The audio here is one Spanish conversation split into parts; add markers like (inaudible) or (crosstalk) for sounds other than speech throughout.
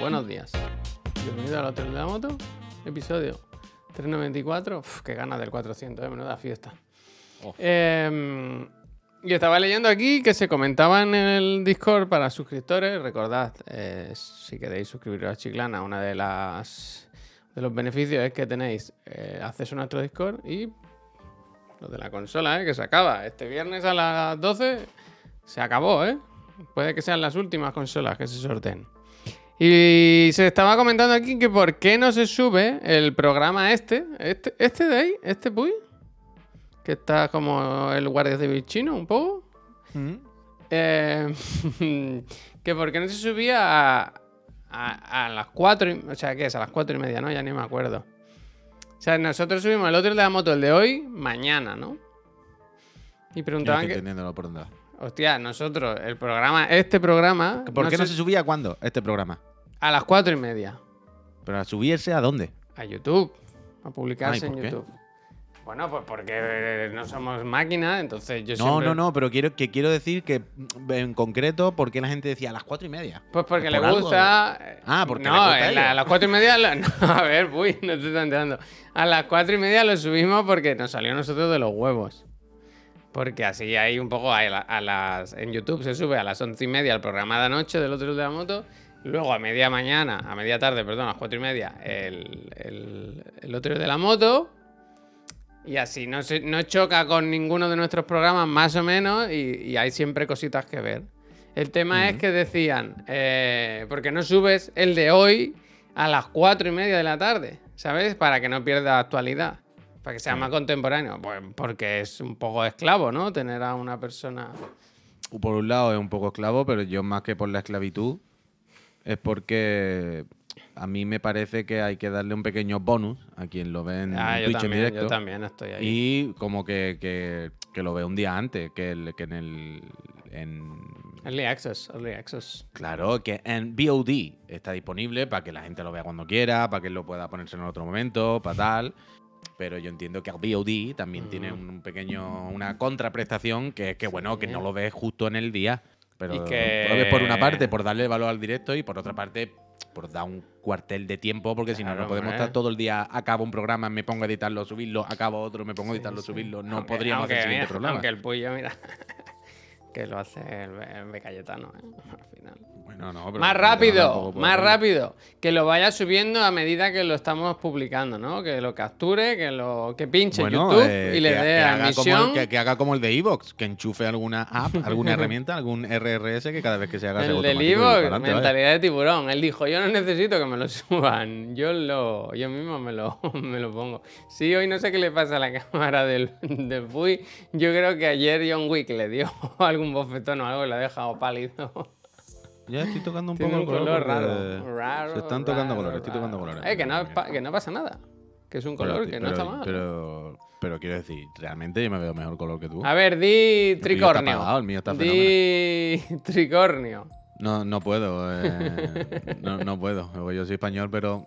Buenos días. Bienvenido al Hotel de la Moto, episodio 394. Uf, qué ganas del 400, eh, menuda fiesta. Eh, y estaba leyendo aquí que se comentaba en el Discord para suscriptores. Recordad, eh, si queréis suscribiros a Chiclana, una de las de los beneficios es que tenéis eh, acceso a nuestro Discord y lo de la consola, eh, que se acaba. Este viernes a las 12 se acabó, ¿eh? Puede que sean las últimas consolas que se sorteen. Y se estaba comentando aquí que por qué no se sube el programa este, este, este de ahí, este Puy, que está como el guardia civil chino un poco. Eh, (laughs) que por qué no se subía a, a- a las 4, y- o sea, ¿qué es? A las 4 y media, ¿no? Ya ni me acuerdo. O sea, nosotros subimos el otro de la moto, el de hoy, mañana, ¿no? Y Yo preguntaban estoy que. Hostia, nosotros, el programa, este programa, ¿Por qué no se- se subía cuándo este programa? a las 4 y media. ¿Pero a subirse a dónde? A YouTube. A publicarse Ay, en. YouTube. Bueno, pues porque eh, no somos máquinas, entonces yo No, siempre... no, no, pero quiero, que quiero decir que mm, en concreto, ¿por qué la gente decía a las cuatro y media? Pues porque ¿Por le algo? gusta... Ah, porque No, le gusta a la- las cuatro y media... lo- (laughs) no, a ver, uy, no te estoy enterando. A las cuatro y media lo subimos porque nos salió a nosotros de los huevos. Porque así hay un poco... A, la- a las, en YouTube se sube a las once y media el programa de anoche del otro de la moto. Luego a media mañana, a media tarde, perdón, a las cuatro y media, el, el, el otro de la moto. Y así no, se- no choca con ninguno de nuestros programas, más o menos, y, y hay siempre cositas que ver. El tema es que decían, eh, ¿por qué no subes el de hoy a las cuatro y media de la tarde? ¿Sabes? Para que no pierda actualidad. Para que sea más contemporáneo. Pues porque es un poco esclavo, ¿no? Tener a una persona. Por un lado es un poco esclavo, pero yo más que por la esclavitud, es porque a mí me parece que hay que darle un pequeño bonus a quien lo ve en Ah, yo Twitch en también, directo. yo también estoy ahí. Y como que, que- que lo ve un día antes, que, el- que en el... En, Early access, early access. Claro, que en VOD está disponible para que la gente lo vea cuando quiera, para que lo pueda ponerse en otro momento, para tal. Pero yo entiendo que VOD también tiene un pequeño, una contraprestación que es que, bueno, que no lo ves justo en el día. Pero Y que- lo ves por una parte por darle valor al directo y por otra parte por dar un cuartel de tiempo, porque si no, Claro, no podemos estar todo el día, acabo un programa, me pongo a editarlo, subirlo, acabo otro, me pongo a editarlo, subirlo. No Aunque- podríamos aunque, hacer el siguiente mira, programa. Aunque el Puyo, mira, que lo hace el, el B. Cayetano, ¿eh? (laughs) Al final. Bueno, no, pero Más rápido, más rápido. Que lo vaya subiendo a medida que lo estamos publicando, ¿no? Que lo capture, que lo que pinche Bueno, YouTube eh, y le dé que a haga como emisión. el- que, que haga como el de Evox, que enchufe alguna app, (laughs) alguna herramienta, algún RRS que cada vez que se haga El del Evox, mentalidad de tiburón. Él dijo, yo no necesito que me lo (laughs) suban. Yo lo, yo mismo me lo, me lo pongo. Sí, hoy no sé qué le pasa a la cámara del, del Puy. Yo creo que ayer John Wick le dio algún bofetón o algo y lo ha dejado pálido. (laughs) Ya estoy tocando un Tiene poco un el color. raro. raro Se están tocando raro, colores, estoy tocando colores. Eh, que no, pa- que no pasa nada. Que es un Pero- color que no pero- está mal. Pero, pero quiero decir, realmente yo me veo mejor color que tú. A ver, di está tricornio. apagado, el mío está di tricornio. No, no puedo. eh, no, no puedo. Yo soy español, pero.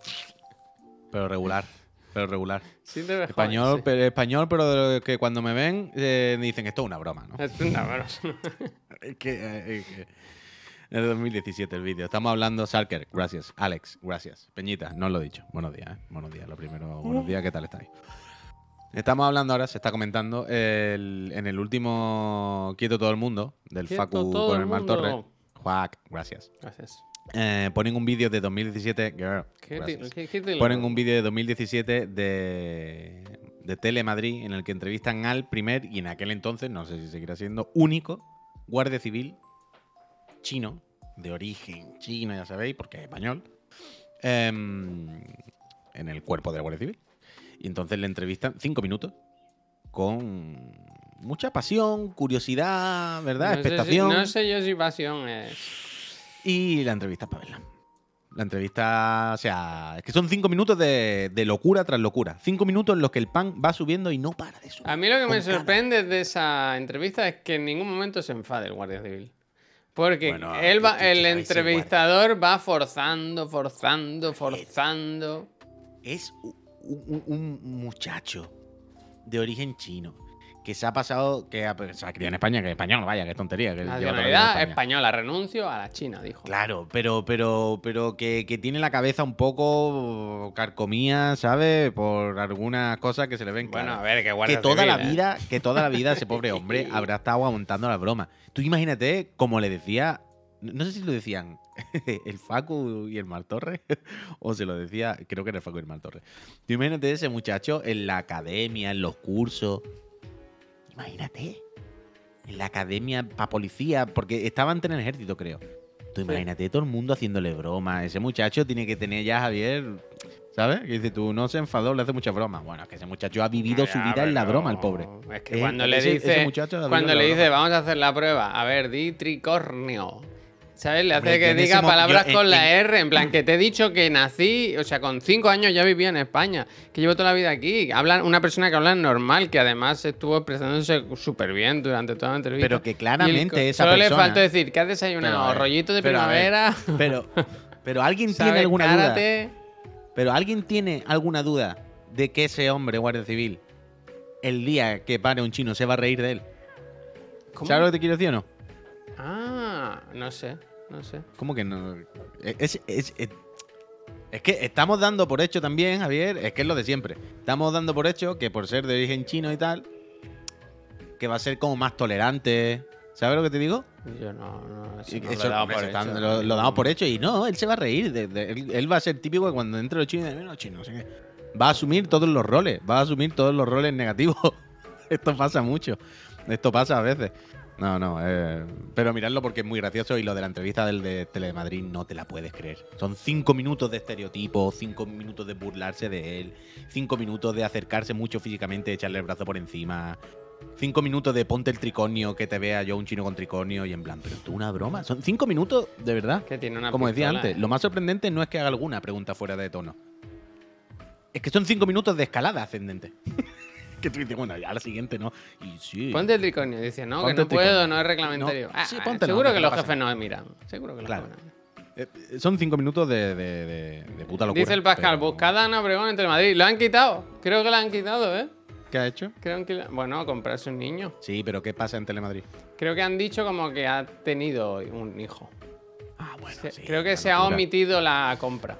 Pero regular. Pero regular. Sí ves Español, sí. pero, español, pero de que cuando me ven eh, me dicen esto es una broma, ¿no? Es una broma. (laughs) Es que, eh, es que- de 2017 el vídeo. Estamos hablando, Sarker, gracias. Alex, gracias. Peñita, no os lo he dicho. Buenos días, ¿eh? Buenos días. Lo primero, buenos días, ¿qué tal estáis? Estamos hablando ahora, se está comentando, el- en el último Quieto todo el mundo, del Quieto Facu con el el Mar. Torres. Juac, gracias. Gracias. Eh, ponen un vídeo de 2017, girl, ¿Qué, qué- qué te lo- Ponen un vídeo de 2017 de, de Telemadrid en el que entrevistan al primer y en aquel entonces, no sé si seguirá siendo, único guardia civil chino, de origen chino, ya sabéis, porque es español, em, en el cuerpo de la Guardia Civil. Y entonces le entrevistan cinco minutos con mucha pasión, curiosidad, ¿verdad? No sé si- Expectación. no sé yo si pasión es. Y la entrevista es para verla. La entrevista, o sea, es que son cinco minutos de, de locura tras locura. Cinco minutos en los que el pan va subiendo y no para de subir. A mí lo que me sorprende de esa entrevista es que en ningún momento se enfade el guardia civil. Porque Bueno, él va- tú- tú el entrevistador va forzando, forzando, forzando. Es un, un muchacho de origen chino que se ha pasado, que ha- se ha criado en España, que es español, vaya, qué tontería. Que Nacionalidad española, renuncio a la China, dijo. Claro, pero, pero, pero que, que tiene la cabeza un poco carcomía, ¿sabes? Por algunas cosas que se le ven Bueno, a ver, que que toda la ¿eh? vida, que toda la vida ese pobre (laughs) hombre habrá estado aguantando la broma. Tú imagínate, como le decía, no sé si lo decían (laughs) el Facu y el Mar Torres, (laughs) o se lo decía, creo que era el Facu y el Mar Torres. Tú imagínate ese muchacho en la academia, en los cursos. Imagínate, en la academia para policía, porque estaba antes en el ejército, creo. Tú imagínate todo el mundo haciéndole broma. Ese muchacho tiene que tener ya, Javier, ¿sabes? Que dice tú, no se enfadó, le hace muchas bromas. Bueno, es que ese muchacho ha vivido su vida en la broma, el pobre. Es que Eh, cuando le ese- dice, ese cuando le dice, vamos a hacer la prueba, a ver, di tricornio. ¿Sabes? Le hace Hombre, que diga palabras yo en- con la R, en plan, que te he dicho que nací, o sea, con cinco años ya vivía en España, que llevo toda la vida aquí. Hablan, una persona que habla normal, que además estuvo expresándose súper bien durante toda la entrevista. Pero que el claramente co- esa Solo persona... le falta decir, ¿qué has desayunado? Ver, Rollito de pero, primavera. (laughs) Pero, pero alguien tiene alguna duda. Karate. Pero alguien tiene alguna duda de que ese hombre, guardia civil, el día que pare un chino se va a reír de él. ¿Cómo? ¿Sabes lo que te quiero decir o no? Ah, no sé, no sé. ¿Cómo que no? Es, es- es- es que estamos dando por hecho también, Javier, es que es lo de siempre. Estamos dando por hecho que por ser de origen chino y tal, que va a ser como más tolerante. ¿Sabes lo que te digo? Yo no, no, eso no eso, lo por hecho. damos por hecho y no, él se va a reír. de- de- él, él va a ser típico que cuando entre los chinos, dice, "Mira, los chinos, no sé qué". va a asumir todos los roles, va a asumir todos los roles negativos. (laughs) Esto pasa mucho. Esto pasa a veces. No, no, eh, pero miradlo porque es muy gracioso y lo de la entrevista del de Telemadrid no te la puedes creer. Son cinco minutos de estereotipo, cinco minutos de burlarse de él, cinco minutos de acercarse mucho físicamente, echarle el brazo por encima, Cinco minutos de ponte el tricornio, que te vea yo un chino con tricornio y en plan, pero es una broma. Son cinco minutos, de verdad. Que tiene una Como decía antes, ¿eh? lo más sorprendente no es que haga alguna pregunta fuera de tono. Es que son cinco minutos de escalada ascendente. (laughs) que tú dices, bueno, ya a la siguiente no. Y sí. Ponte el tricornio. Dice, no, Ponte que no puedo, no es reglamentario. No, Ah, sí, ah, póntelo, seguro no que te los jefes no miran. Seguro que los Claro. jefes no miran. Eh, son cinco minutos de, de, de- de puta locura. Dice el Pascal, pero- buscada Ana Obregón entre Madrid. Lo han quitado. Creo que lo han quitado, ¿eh? ¿Qué ha hecho? Creo que... Bueno, comprarse un niño. Sí, pero ¿qué pasa en Telemadrid? Creo que han dicho como que ha tenido un hijo. Ah, bueno, Se- sí, Creo que se ha omitido la compra.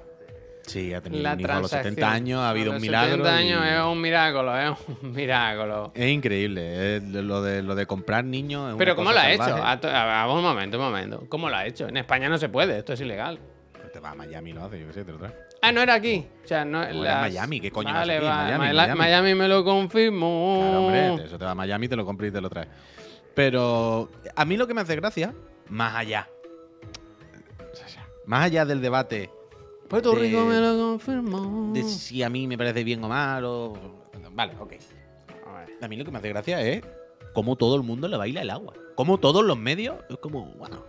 Sí, ha tenido La un hijo a los transacción. 70 años, ha habido A un los milagro. 70 y- años es un milagro, es un milagro. Es increíble, es lo, de, lo de comprar niños. es Pero ¿cómo lo ha hecho? A to- a- un momento, un momento. ¿Cómo lo ha hecho? En España no se puede, esto es ilegal. Pues te va a Miami y lo hace, yo qué sé, te lo trae. Ah, no era aquí. O sea, no, las- Miami, ¿qué coño vale, vas Miami, la- Miami. me lo confirmó. Claro, hombre, eso te va a Miami, te lo compras y te lo traes. Pero a mí lo que me hace gracia, más allá, más allá del debate Puerto de- Rico me lo confirmó. de si a mí me parece bien o mal, o... Vale, ok. A mí lo que me hace gracia es cómo todo el mundo le baila el agua. Cómo todos los medios, es como, bueno.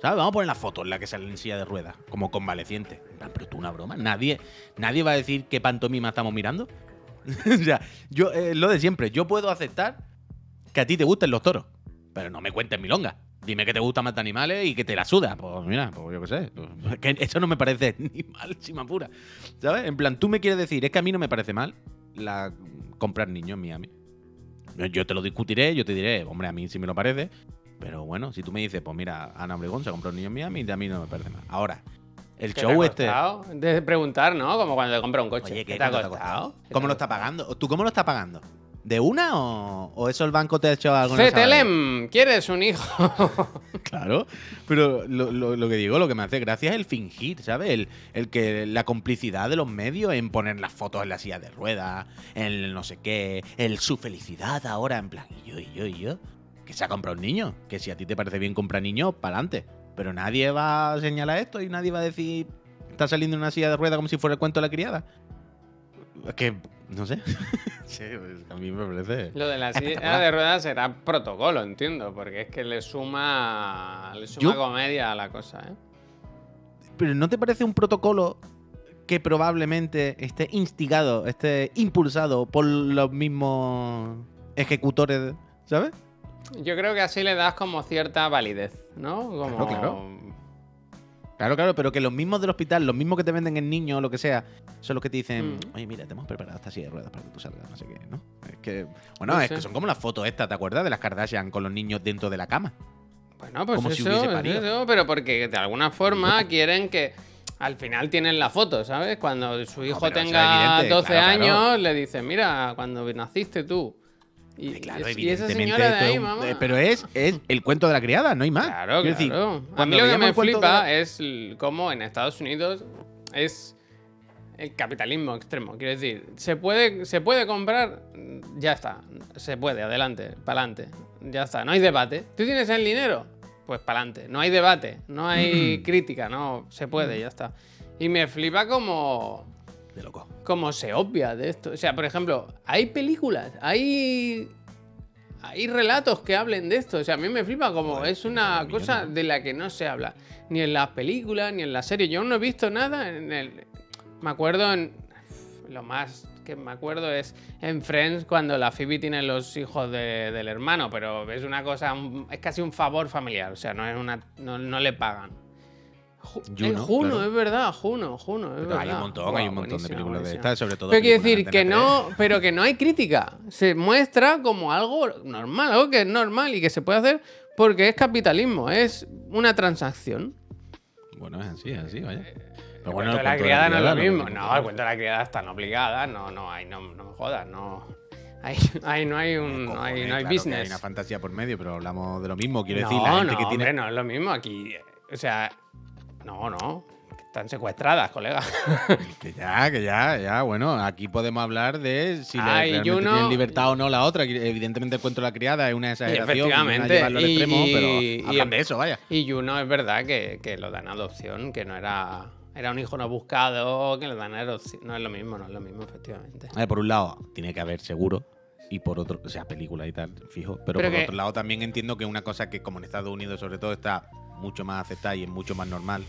¿Sabes? Vamos a poner la foto en la que sale en silla de ruedas, como convaleciente. Pero tú una broma. Nadie, nadie va a decir qué pantomima estamos mirando. (laughs) o sea, yo, eh, lo de siempre, yo puedo aceptar que a ti te gusten los toros, pero no me cuentes milonga. Dime que te gusta más de animales y que te la suda. Pues mira, pues yo qué sé. pues, (laughs) que eso no me parece (laughs) ni mal, si me apura. ¿Sabes? En plan, tú me quieres decir, es que a mí no me parece mal la comprar niños en Miami. Yo te lo discutiré, yo te diré, hombre, a mí sí me lo parece. Pero bueno, si tú me dices, pues mira, Ana Obregón se compró un niño en Miami y a mí no me parece mal. Ahora, el ¿Qué show te ha este. costado? De preguntar, ¿no? Como cuando te compra un coche. Oye, ¿Qué ¿qué te ha costado? ¿Qué te ¿Cómo lo está costado? pagando? ¿Tú cómo lo estás pagando? ¿De una o, o eso el banco te ha hecho algo? Cetelem, ¿quieres un hijo? (laughs) Claro, pero lo, lo- lo que digo, lo que me hace gracia es el fingir, ¿sabes? El, el que la complicidad de los medios en poner las fotos en la silla de ruedas, en el no sé qué, el su felicidad ahora, en plan, y yo, y yo, y yo, que se ha comprado un niño, que si a ti te parece bien comprar niños, para adelante. Pero nadie va a señalar esto y nadie va a decir, está saliendo en una silla de ruedas como si fuera el cuento de la criada. Es que, no sé. (laughs) sí, pues, a mí me parece... Lo de la silla Espectacular. de ruedas será protocolo, entiendo, porque es que le suma, le suma Yo- comedia a la cosa, ¿eh? Pero ¿no te parece un protocolo que probablemente esté instigado, esté impulsado por los mismos ejecutores, ¿sabes? Yo creo que así le das como cierta validez, ¿no? Como... Claro, claro. Claro, claro, pero que los mismos del hospital, los mismos que te venden el niño o lo que sea, son los que te dicen, Mm. oye, mira, te hemos preparado esta silla de ruedas para que tú salgas, no sé qué, ¿no? Es que, bueno, No es sé. que son como las fotos estas, ¿te acuerdas? De las Kardashian con los niños dentro de la cama. Bueno, pues Como si eso, hubiese es parido. eso, pero porque de alguna forma quieren que al final tienen la foto, ¿sabes? Cuando su hijo tenga evidente, 12 claro, años, claro. le dicen, mira, cuando naciste tú. Y, claro, y esa señora de ahí, mamá. eh, Pero es, es el cuento de la criada, no hay más. Claro, Quiero decir, claro. a mí lo que me flipa la- es cómo en Estados Unidos es el capitalismo extremo. Quiero decir, se puede, se puede comprar, ya está. Se puede, adelante, para adelante. Ya está, no hay debate. ¿Tú tienes el dinero? Pues para adelante. No hay debate, no hay (clears throat) crítica, no, se puede, ya está. Y me flipa como De loco. como se obvia de esto. O sea, por ejemplo, hay películas, hay. Hay relatos que hablen de esto. O sea, a mí me flipa como Joder, es una cosa de la que no se habla. Ni en las películas, ni en las series. Yo no he visto nada en el. Me acuerdo en. Lo más que me acuerdo es en Friends cuando la Phoebe tiene los hijos de- del hermano, pero es una cosa, es casi un favor familiar, o sea, no es una, no, no le pagan. Ju- Juno, eh, Juno, claro. es verdad, Juno, Juno, es Pero verdad. hay un montón, hay un montón de películas de estas, sobre todo. Pero quiero decir de que no, (laughs) pero que no hay crítica. Se muestra como algo normal, algo que es normal y que se puede hacer porque es capitalismo, es una transacción. 3. Bueno, es así, es así, vaya. El Pero cuento de la criada no es lo mismo. No, el cuento de la criada están obligadas. No, no, ahí no, no me jodas, no. Ahí, ahí no hay un, no hay, Cojones, no hay claro business. Hay una fantasía por medio, pero hablamos de lo mismo. Quiero no, decir, la gente no, que tiene. hombre, no es lo mismo aquí. O sea, no, no. Están secuestradas, colega. (laughs) Que ya, que ya, ya. Bueno, aquí podemos hablar de si le- Ay, realmente Juno- tienen libertad o no la otra. Evidentemente, el cuento de la criada es una exageración. y efectivamente, llevarlo al y- extremo, y- pero hablan y- de eso, vaya. Y Juno es verdad que, que lo dan a adopción, que no era. Era un hijo no buscado, que lo dan a adopción. No es lo mismo, no es lo mismo, efectivamente. Ver, por un lado, tiene que haber seguro. Y por otro, o sea, película y tal, fijo. Pero, Pero por que- otro lado, también entiendo que una cosa que, como en Estados Unidos, sobre todo, está mucho más aceptada y es mucho más normal,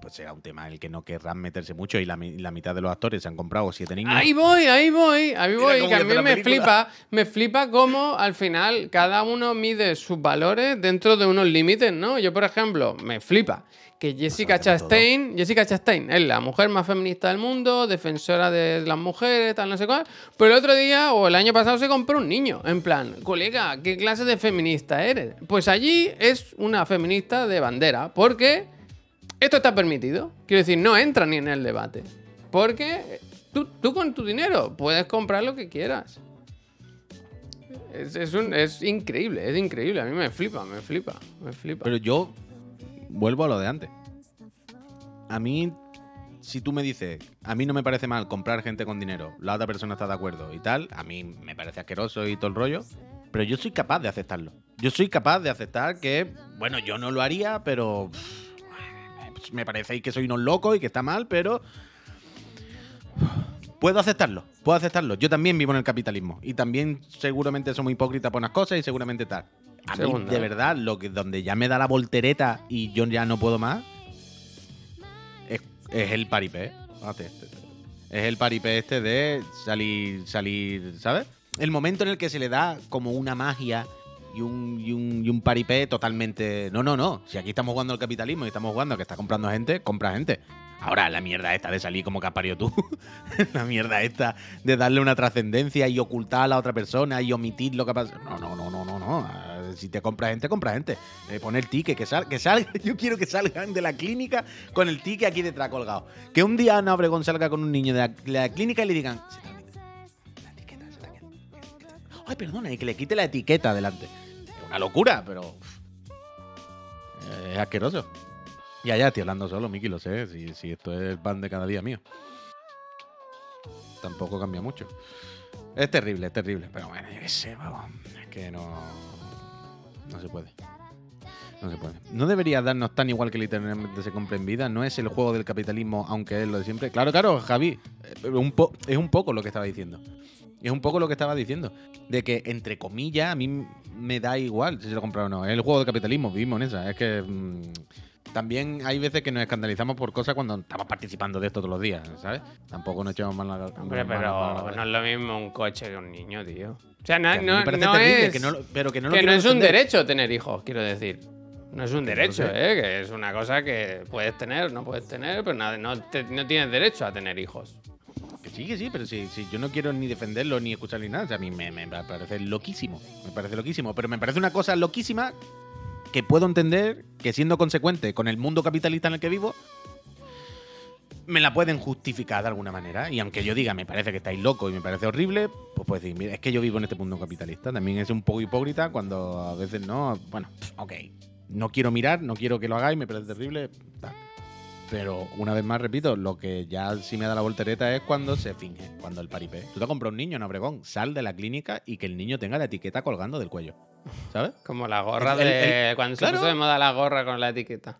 pues será un tema en el que no querrán meterse mucho. Y la, mi- la mitad de los actores se han comprado siete niños. Ahí voy, ahí voy, ahí voy. Que a mí me flipa, me flipa cómo al final cada uno mide sus valores dentro de unos límites, ¿no? Yo, por ejemplo, me flipa que Jessica hacemos todo. Chastain, Jessica Chastain es la mujer más feminista del mundo, defensora de las mujeres, tal, no sé cuál. Pero el otro día o el año pasado se compró un niño. En plan, colega, ¿qué clase de feminista eres? Pues allí es una feminista de bandera, porque esto está permitido. Quiero decir, no entra ni en el debate. Porque tú, tú con tu dinero puedes comprar lo que quieras. Es, increíble, es increíble. A mí me flipa, me flipa, me flipa. Pero yo vuelvo a lo de antes. A mí, si tú me dices, a mí no me parece mal comprar gente con dinero, la otra persona está de acuerdo y tal, a mí me parece asqueroso y todo el rollo, pero yo soy capaz de aceptarlo. Yo soy capaz de aceptar que, bueno, yo no lo haría, pero me parece que soy unos locos y que está mal, pero puedo aceptarlo, puedo aceptarlo. Yo también vivo en el capitalismo y también seguramente somos hipócritas por unas cosas y seguramente tal. A mí, Segunda. de verdad, lo que donde ya me da la voltereta y yo ya no puedo más es, es el paripé. Fíjate, este, este. Es el paripé este de salir, salir, ¿sabes? El momento en el que se le da como una magia y un, y un, y un paripé totalmente... No, no, no. Si aquí estamos jugando al capitalismo y estamos jugando que está comprando gente, compra gente. Ahora, la mierda esta de salir como que has parido tú. (laughs) la mierda esta de darle una trascendencia y ocultar a la otra persona y omitir lo que pasa. No, no, no, no, no, no. Ah, Si te compra gente, compra gente. Eh, pon el ticket, que, sal, que salga. (laughs) Yo quiero que salgan de la clínica con el ticket aquí detrás colgado. Que un día Ana Obregón salga con un niño de la, clínica y le digan. "Se te ha ha quedado". Ay, perdona, y que le quite la etiqueta delante. Una locura, pero. Es asqueroso. Ya, ya, estoy hablando solo, Miki, lo sé. Si, si esto es el pan de cada día mío. Tampoco cambia mucho. Es terrible, es terrible. Pero bueno, yo qué sé, vamos. Es que no. No se puede. No se puede. No debería darnos tan igual que literalmente se compra en vida. No es el juego del capitalismo, aunque es lo de siempre. Claro, claro, Javi. eh, es un poco lo que estaba diciendo. Es un poco lo que estaba diciendo. De que, entre comillas, a mí me da igual si se lo compra o no. Es el juego del capitalismo, vivimos en esa. Es que. mm, también hay veces que nos escandalizamos por cosas cuando estamos participando de esto todos los días, ¿sabes? Tampoco nos echamos mal la Hombre, mal- pero mal- no es lo mismo un coche que un niño, tío. O sea, no, no, no es, que no pero que no lo que no es un derecho tener hijos, quiero decir. No es un Que derecho. ¿eh? Que es una cosa que puedes tener, no puedes tener, pero nada, no, te- no tienes derecho a tener hijos. Sí, que sí, pero sí, sí, yo no quiero ni defenderlo ni escuchar ni nada. O sea, a mí me, me parece loquísimo. Me parece loquísimo. Pero me parece una cosa loquísima que puedo entender que siendo consecuente con el mundo capitalista en el que vivo, me la pueden justificar de alguna manera. Y aunque yo diga, me parece que estáis locos y me parece horrible, pues puedo decir, mira, es que yo vivo en este mundo capitalista. También es un poco hipócrita cuando a veces no. Bueno, ok. No quiero mirar, no quiero que lo hagáis, me parece terrible. tal. Pero una vez más, repito, lo que ya sí me da la voltereta es cuando se finge, cuando el paripé. Tú te compras un niño en Obregón, sal de la clínica y que el niño tenga la etiqueta colgando del cuello. ¿Sabes? (laughs) Como la gorra El- de. el- cuando claro. se puso de moda la gorra con la etiqueta.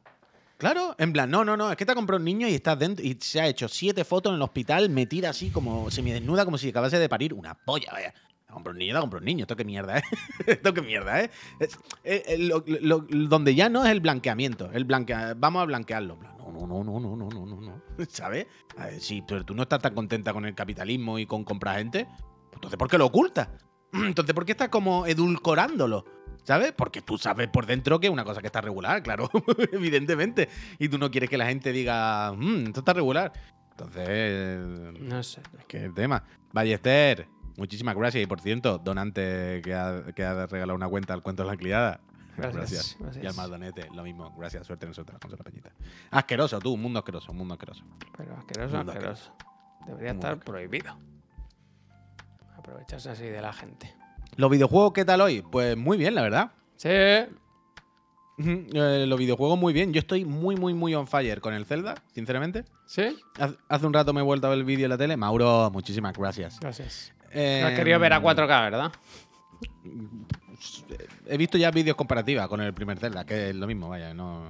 Claro, en plan, no, no, no, es que te ha comprado un niño y estás dentro y se ha hecho siete fotos en el hospital metida así como semidesnuda, como si acabase de parir una polla, vaya. Te comprado un niño, te comprado un niño, esto qué mierda, ¿eh? (laughs) esto qué mierda, ¿eh? Es- eh, eh, lo- lo- donde ya no es el blanqueamiento, el blanquea, vamos a blanquearlo. Plan, No, no, no, no, no, no, no, no, (laughs) ¿sabes? A ver, si tú, tú no estás tan contenta con el capitalismo y con comprar gente, pues entonces ¿por qué lo ocultas? (clears throat) Entonces, ¿por qué estás como edulcorándolo? ¿Sabes? Porque tú sabes por dentro que es una cosa que está regular, (laughs) claro, evidentemente. Y tú no quieres que la gente diga, "Mm, esto está regular. Entonces, No sé. es que el tema. Ballester, muchísimas gracias. Y por cierto, donante que ha, que ha regalado una cuenta al cuento de la criada. Gracias, gracias. Y al Maldonete, lo mismo. Gracias, suerte en nosotros con la peñita. Asqueroso, tú, un mundo asqueroso, un mundo asqueroso. Pero asqueroso, Mundo asqueroso. Debería Mundo estar asqueroso. prohibido. Aprovecharse así de la gente. ¿Los videojuegos qué tal hoy? Pues muy bien, la verdad. Sí. Eh, los videojuegos muy bien. Yo estoy muy, muy, muy on fire con el Zelda, sinceramente. ¿Sí? Hace un rato me he vuelto a ver el vídeo en la tele. Mauro, muchísimas gracias. Gracias. Eh, No has querido ver a 4K, ¿verdad? He visto ya vídeos comparativas con el primer Zelda, que es lo mismo, vaya, no,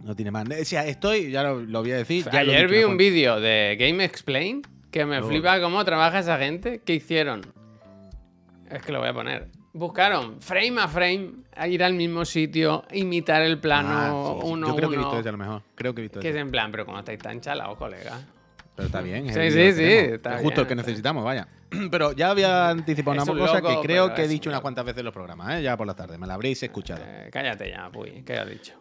no tiene más. O sea, estoy, ya lo, lo voy a decir. ya Ayer vi un vídeo de Game Explain que me flipa cómo trabaja esa gente. ¿Qué hicieron? Es que lo voy a poner. Buscaron frame a frame, a ir al mismo sitio, imitar el plano Ah, sí, sí. uno Yo creo a que he visto uno. ese a lo mejor. Creo que he visto Que es en plan, pero como estáis tan chalados, colega. Pero está bien. es Sí, el sí, sí, está Es justo el que necesitamos, vaya. (clears throat) Pero ya había anticipado Es una un cosa loco, que creo que he dicho un unas cuantas veces en los programas, ¿eh? ya por la tarde. Me la habréis escuchado. Eh, cállate ya, puy. ¿Qué has dicho?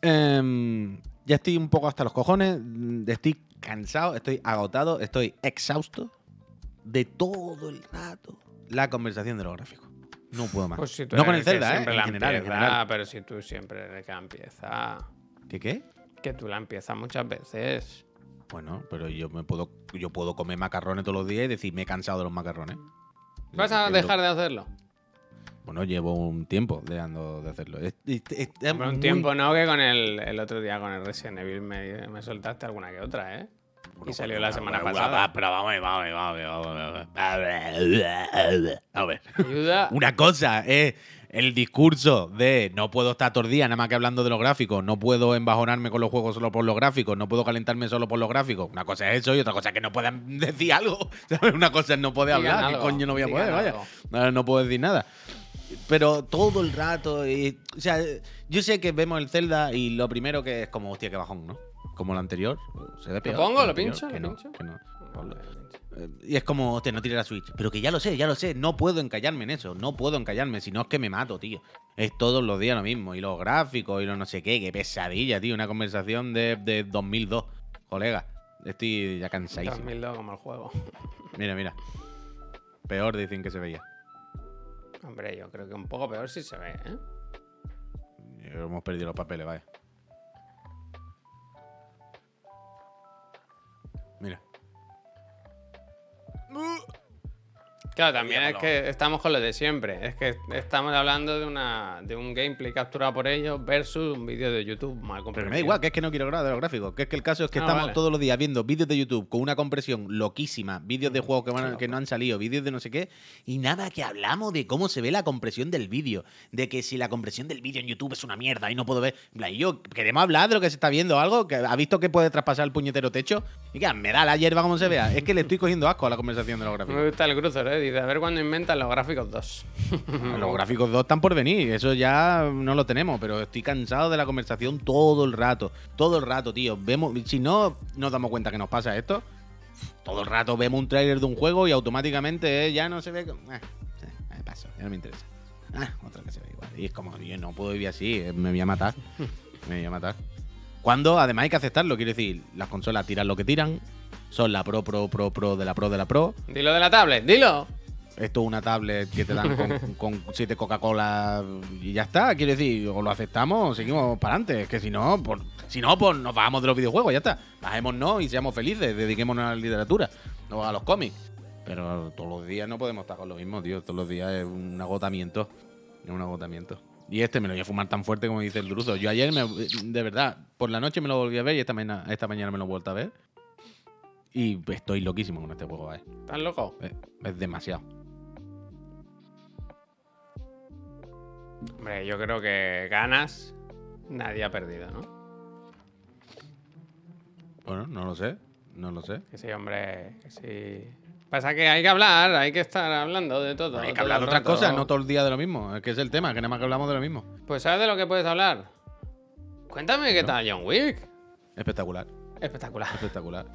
Em, ya estoy un poco hasta los cojones. Estoy cansado, estoy agotado, estoy exhausto de todo el rato la conversación de los gráficos. No puedo más. Pues si no con el Zelda, ¿eh? En general, en general. pero si tú siempre eres que empieza. ¿Qué qué? Que tú la empiezas muchas veces. Bueno, pero yo me puedo, yo puedo comer macarrones todos los días y decir me he cansado de los macarrones. ¿Vas a dejar de hacerlo? Bueno, llevo un tiempo dejando de hacerlo. Es- es- es- un muy- tiempo no, que con el, el otro día con el Resident Evil me, me soltaste alguna que otra, ¿eh? Bueno, y salió bueno, la semana bueno, pasada. Pero vamos, vamos, vamos, vamos, vamos. A ver. Ayuda. Una cosa es el discurso de no puedo estar todo el día nada más que hablando de los gráficos, no puedo embajonarme con los juegos solo por los gráficos, no puedo calentarme solo por los gráficos. Una cosa es eso y otra cosa es que no puedan (laughs) decir algo. ¿sabes? Una cosa es no poder Digan hablar, ¿qué coño no voy a poder? Vaya. No, no puedo decir nada. Pero todo el rato, y- o sea, yo sé que vemos el Zelda y lo primero que es como, hostia, qué bajón, ¿no? Como lo anterior. Se peor. pongo? que el ¿Lo pincho? que ¿Lo no, pincho? que no. Eh, Y es como, hostia, no tire la Switch. Pero que ya lo sé, ya lo sé. No puedo encallarme en eso. No puedo encallarme. Si no es que me mato, tío. Es todos los días lo mismo. Y los gráficos y los no sé qué. Qué pesadilla, tío. Una conversación de, de 2002. Colega, estoy ya cansadísimo. 2002 como el juego. (laughs) Mira, mira. Peor dicen que se veía. Hombre, yo creo que un poco peor si se ve, ¿eh? Hemos perdido los papeles, vaya. 으! Claro, también es que estamos con lo de siempre. Es que estamos hablando de una de un gameplay capturado por ellos versus un vídeo de YouTube mal Pero comprimido. me da igual, que es que no quiero hablar de los gráficos. Que es que el caso es que Ah, estamos vale. todos los días viendo vídeos de YouTube con una compresión loquísima, vídeos de juegos que, van- que no han salido, vídeos de no sé qué, y nada que hablamos de cómo se ve la compresión del vídeo. De que si la compresión del vídeo en YouTube es una mierda y no puedo ver. Y yo, queremos hablar de lo que se está viendo, algo que ha visto que puede traspasar el puñetero techo. Y que me da la hierba como se vea. Es que le estoy cogiendo asco a la conversación de los (laughs) Me gráficos. gusta el crucer, ¿eh? Dice, a ver cuándo inventan los gráficos 2. (laughs) Los gráficos 2 están por venir, eso ya no lo tenemos, pero estoy cansado de la conversación todo el rato. Todo el rato, tío. Vemos, si no nos damos cuenta que nos pasa esto, todo el rato vemos un tráiler de un juego y automáticamente ya no se ve. Eh, eh, paso, ya no me interesa. Ah, otra que se ve igual. Y es como, yo no puedo vivir así, eh, me voy a matar. Me voy a matar. Cuando además hay que aceptarlo, quiero decir, las consolas tiran lo que tiran, son la Pro, Pro, Pro, Pro de la Pro de la Pro. Dilo de la tablet, dilo. Esto es una tablet que te dan con, (laughs) con siete Coca-Cola y ya está. Quiero decir, o lo aceptamos o seguimos para adelante. Es que si no, por, si no, pues nos bajamos de los videojuegos, ya está. Bajémonos y seamos felices, dediquémonos a la literatura, no a los cómics. Pero todos los días no podemos estar con lo mismo, tío. Todos los días es un agotamiento. Es un agotamiento. Y este me lo voy a fumar tan fuerte como dice el Druzo. Yo ayer, me, de verdad, por la noche me lo volví a ver y esta mañana, esta mañana me lo he vuelto a ver. Y estoy loquísimo con este juego, ¿eh? ¿Estás loco? Es, es demasiado. Hombre, yo creo que ganas nadie ha perdido, ¿no? Bueno, no lo sé. No lo sé. Que sí, hombre, que sí. Pasa que hay que hablar, hay que estar hablando de todo. Hay que hablar de otras cosas, no todo el día de lo mismo. Es que es el tema, que nada más que hablamos de lo mismo. Pues ¿sabes de lo que puedes hablar? Cuéntame qué No. tal John Wick. Espectacular, Espectacular. espectacular.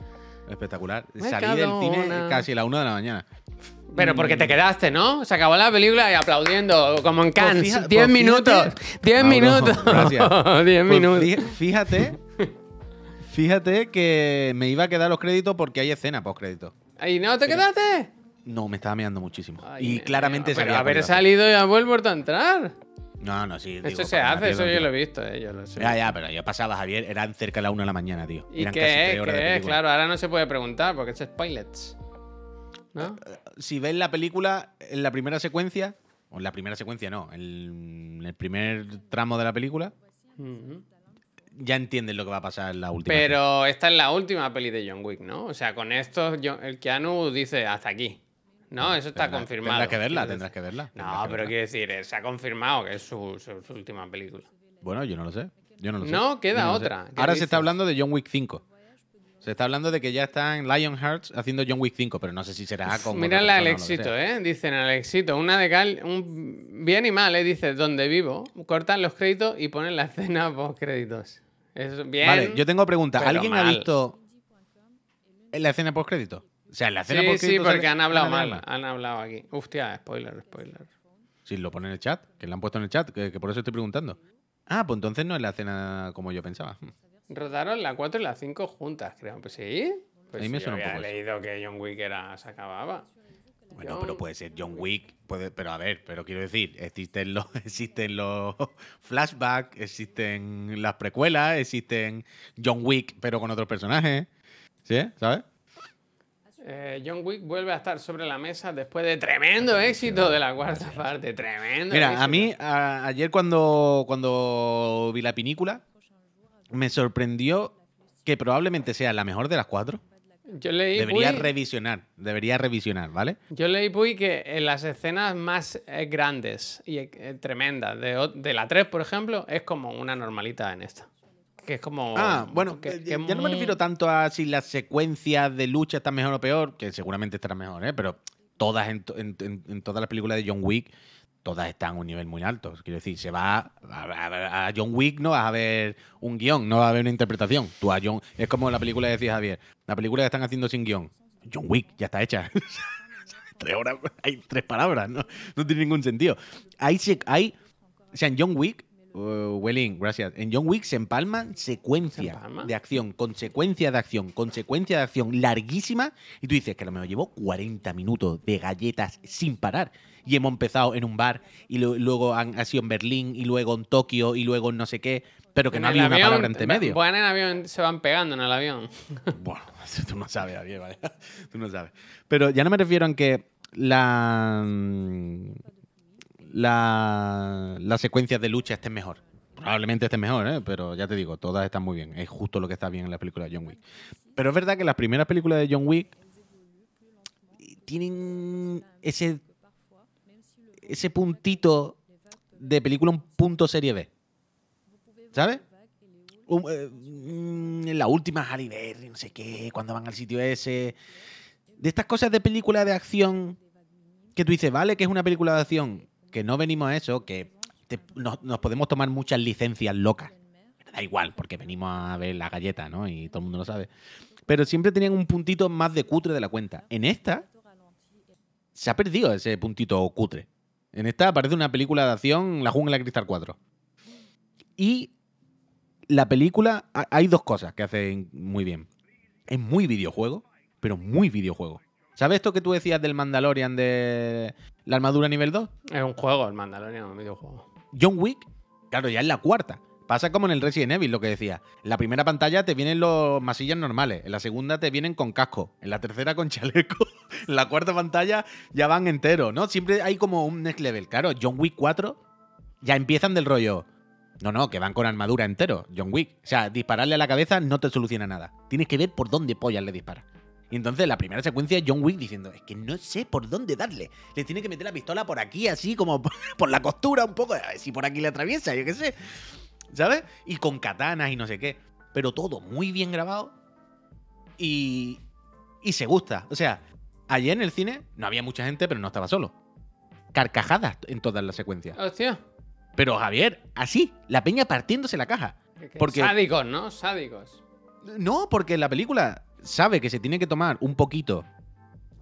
Espectacular. Salí del cine casi a la una de la mañana. Pero porque te quedaste, ¿no? Se acabó la película y aplaudiendo, como en Cannes. fija- 10 pues minutos. fíjate- 10 No, no, minutos. (laughs) gracias. (laughs) 10 Pues minutos. fí- Fíjate, fíjate que me iba a quedar los créditos porque hay escena post créditos. ¿Y no te quedaste? No, me estaba meando muchísimo. Ay, y claramente Pero sabía haber salido y haber vuelto a entrar. No, no, sí. Eso digo, se hace, eso yo lo he visto, eh, yo lo sé. Ya, ya, pero yo pasaba, Javier, eran cerca de la una de la mañana, tío. ¿Y Eran casi qué tres es? horas de ¿Qué es? película. Claro, ahora no se puede preguntar porque es spoilers. ¿No? Si ves la película en la primera secuencia, o en la primera secuencia no, en el primer tramo de la película, ya entiendes lo que va a pasar en la última. Pero esta es la última peli de John Wick, ¿no? O sea, con esto el Keanu dice hasta aquí. No, eso está confirmado. Tendrás que verla, tendrás que verla. tendrás No, que pero verla. quiero decir, eh, se ha confirmado que es su, su- su última película. Bueno, yo no lo sé. Yo no lo sé. No, queda no otra. ¿Qué Ahora se está hablando de John Wick 5. Se está hablando de que ya está en Lionhearts haciendo John Wick 5, pero no sé si será con. Mira otra el persona o lo que éxito, sea. ¿eh? Dicen el éxito. Una de cal, un bien y mal, ¿eh? Dice, donde vivo, cortan los créditos y ponen la escena post créditos. Es bien. Vale, yo tengo pregunta. ¿Alguien ha visto en la escena post crédito? O sea, en la escena Sí, sí, porque han hablado mal. Han hablado aquí. Hostia, spoiler, spoiler. Sí, lo pone en el chat, que lo han puesto en el chat, que, que por eso estoy preguntando. Ah, pues entonces no es la escena como yo pensaba. Rodaron la 4 y la 5 juntas, creo. Pues sí. Pues A mí me suena yo un poco eso. leído que John Wick era, se acababa. Bueno, John- pero puede ser John Wick, puede, pero a ver, pero quiero decir, existen los, (laughs) existen los flashbacks, existen las precuelas, existen John Wick, pero con otros personajes. ¿Sí? ¿Sabes? Eh, John Wick vuelve a estar sobre la mesa después de tremendo éxito de la cuarta parte. Tremendo. Mira, a mí a- ayer cuando, cuando vi la pinícula, me sorprendió que probablemente sea la mejor de las cuatro. Yo leí, Debería Puy, revisionar, debería revisionar, ¿vale? yo leí Puy, que en las escenas más eh, grandes y eh, tremendas de, de la 3, por ejemplo, es como una normalita en esta. Que es como. Ah, bueno, que- eh, que ya no me refiero tanto a si las secuencias de lucha están mejor o peor, que seguramente estarán mejor, ¿eh? Pero todas en, to- en- en- en todas las películas de John Wick, todas están a un nivel muy alto. Quiero decir, se va a, a- a John Wick, no vas a ver un guion, no vas a ver una interpretación. Tú a John, es como la película que decía Javier, la película que están haciendo sin guion. John Wick ya está hecha. (laughs) tres horas, hay tres palabras, ¿no? No tiene ningún sentido. Hay, hay o sea, en John Wick, uh, Welling, gracias. En John Wick se empalman secuencias ¿Se empalma? de acción, consecuencia de acción, consecuencia de acción larguísima. Y tú dices que a lo mejor llevo 40 minutos de galletas sin parar. Y hemos empezado en un bar, y lo- luego han, ha sido en Berlín, y luego en Tokio, y luego en no sé qué. Pero que en no ha el habido una palabra entre medio. Van en avión, se van pegando en el avión. (laughs) Bueno, tú no sabes, Javier, vaya. (laughs) Tú no sabes. Pero ya no me refiero en que la, la, las secuencias de lucha estén mejor. Probablemente estén mejor, ¿eh? pero ya te digo, todas están muy bien. Es justo lo que está bien en la película de John Wick. Pero es verdad que las primeras películas de John Wick tienen ese, ese puntito de película, un punto serie B. ¿Sabes? Eh, mm, la última Halle Berry, no sé qué, cuando van al sitio ese. De estas cosas de película de acción que tú dices, vale, que es una película de acción, que no venimos a eso, que nos, podemos tomar muchas licencias locas. Da igual, porque venimos a ver la galleta, ¿no? Y todo el mundo lo sabe. Pero siempre tenían un puntito más de cutre de la cuenta. En esta se ha perdido ese puntito cutre. En esta parece una película de acción, La Jungla Cristal 4. Y la película, ha- hay dos cosas que hacen muy bien. Es muy videojuego, pero muy videojuego. ¿Sabes esto que tú decías del Mandalorian de la armadura nivel 2? Es un juego, el Mandalorian, un videojuego. John Wick, claro, ya es la cuarta. Pasa como en el Resident Evil, lo que decía. En la primera pantalla te vienen los masillas normales, en la segunda te vienen con casco, en la tercera con (laughs) chaleco, en la cuarta pantalla ya van enteros, ¿no? Siempre hay como un next level. Claro, John Wick 4 ya empiezan del rollo. No, no, que van con armadura entero, John Wick. O sea, dispararle a la cabeza no te soluciona nada. Tienes que ver por dónde pollas le dispara. Y entonces la primera secuencia es John Wick diciendo, es que no sé por dónde darle. Le tiene que meter la pistola por aquí, así como por- (laughs) por la costura un poco, a ver si por aquí le atraviesa, yo qué sé. ¿Sabes? Y con katanas y no sé qué. Pero todo muy bien grabado. Y, y se gusta. O sea, ayer en el cine no había mucha gente, pero no estaba solo. Carcajadas en todas las secuencias. Hostia. Pero Javier, así, la peña partiéndose la caja. Porque- Sádicos, ¿no? Sádicos. No, porque la película sabe que se tiene que tomar un poquito.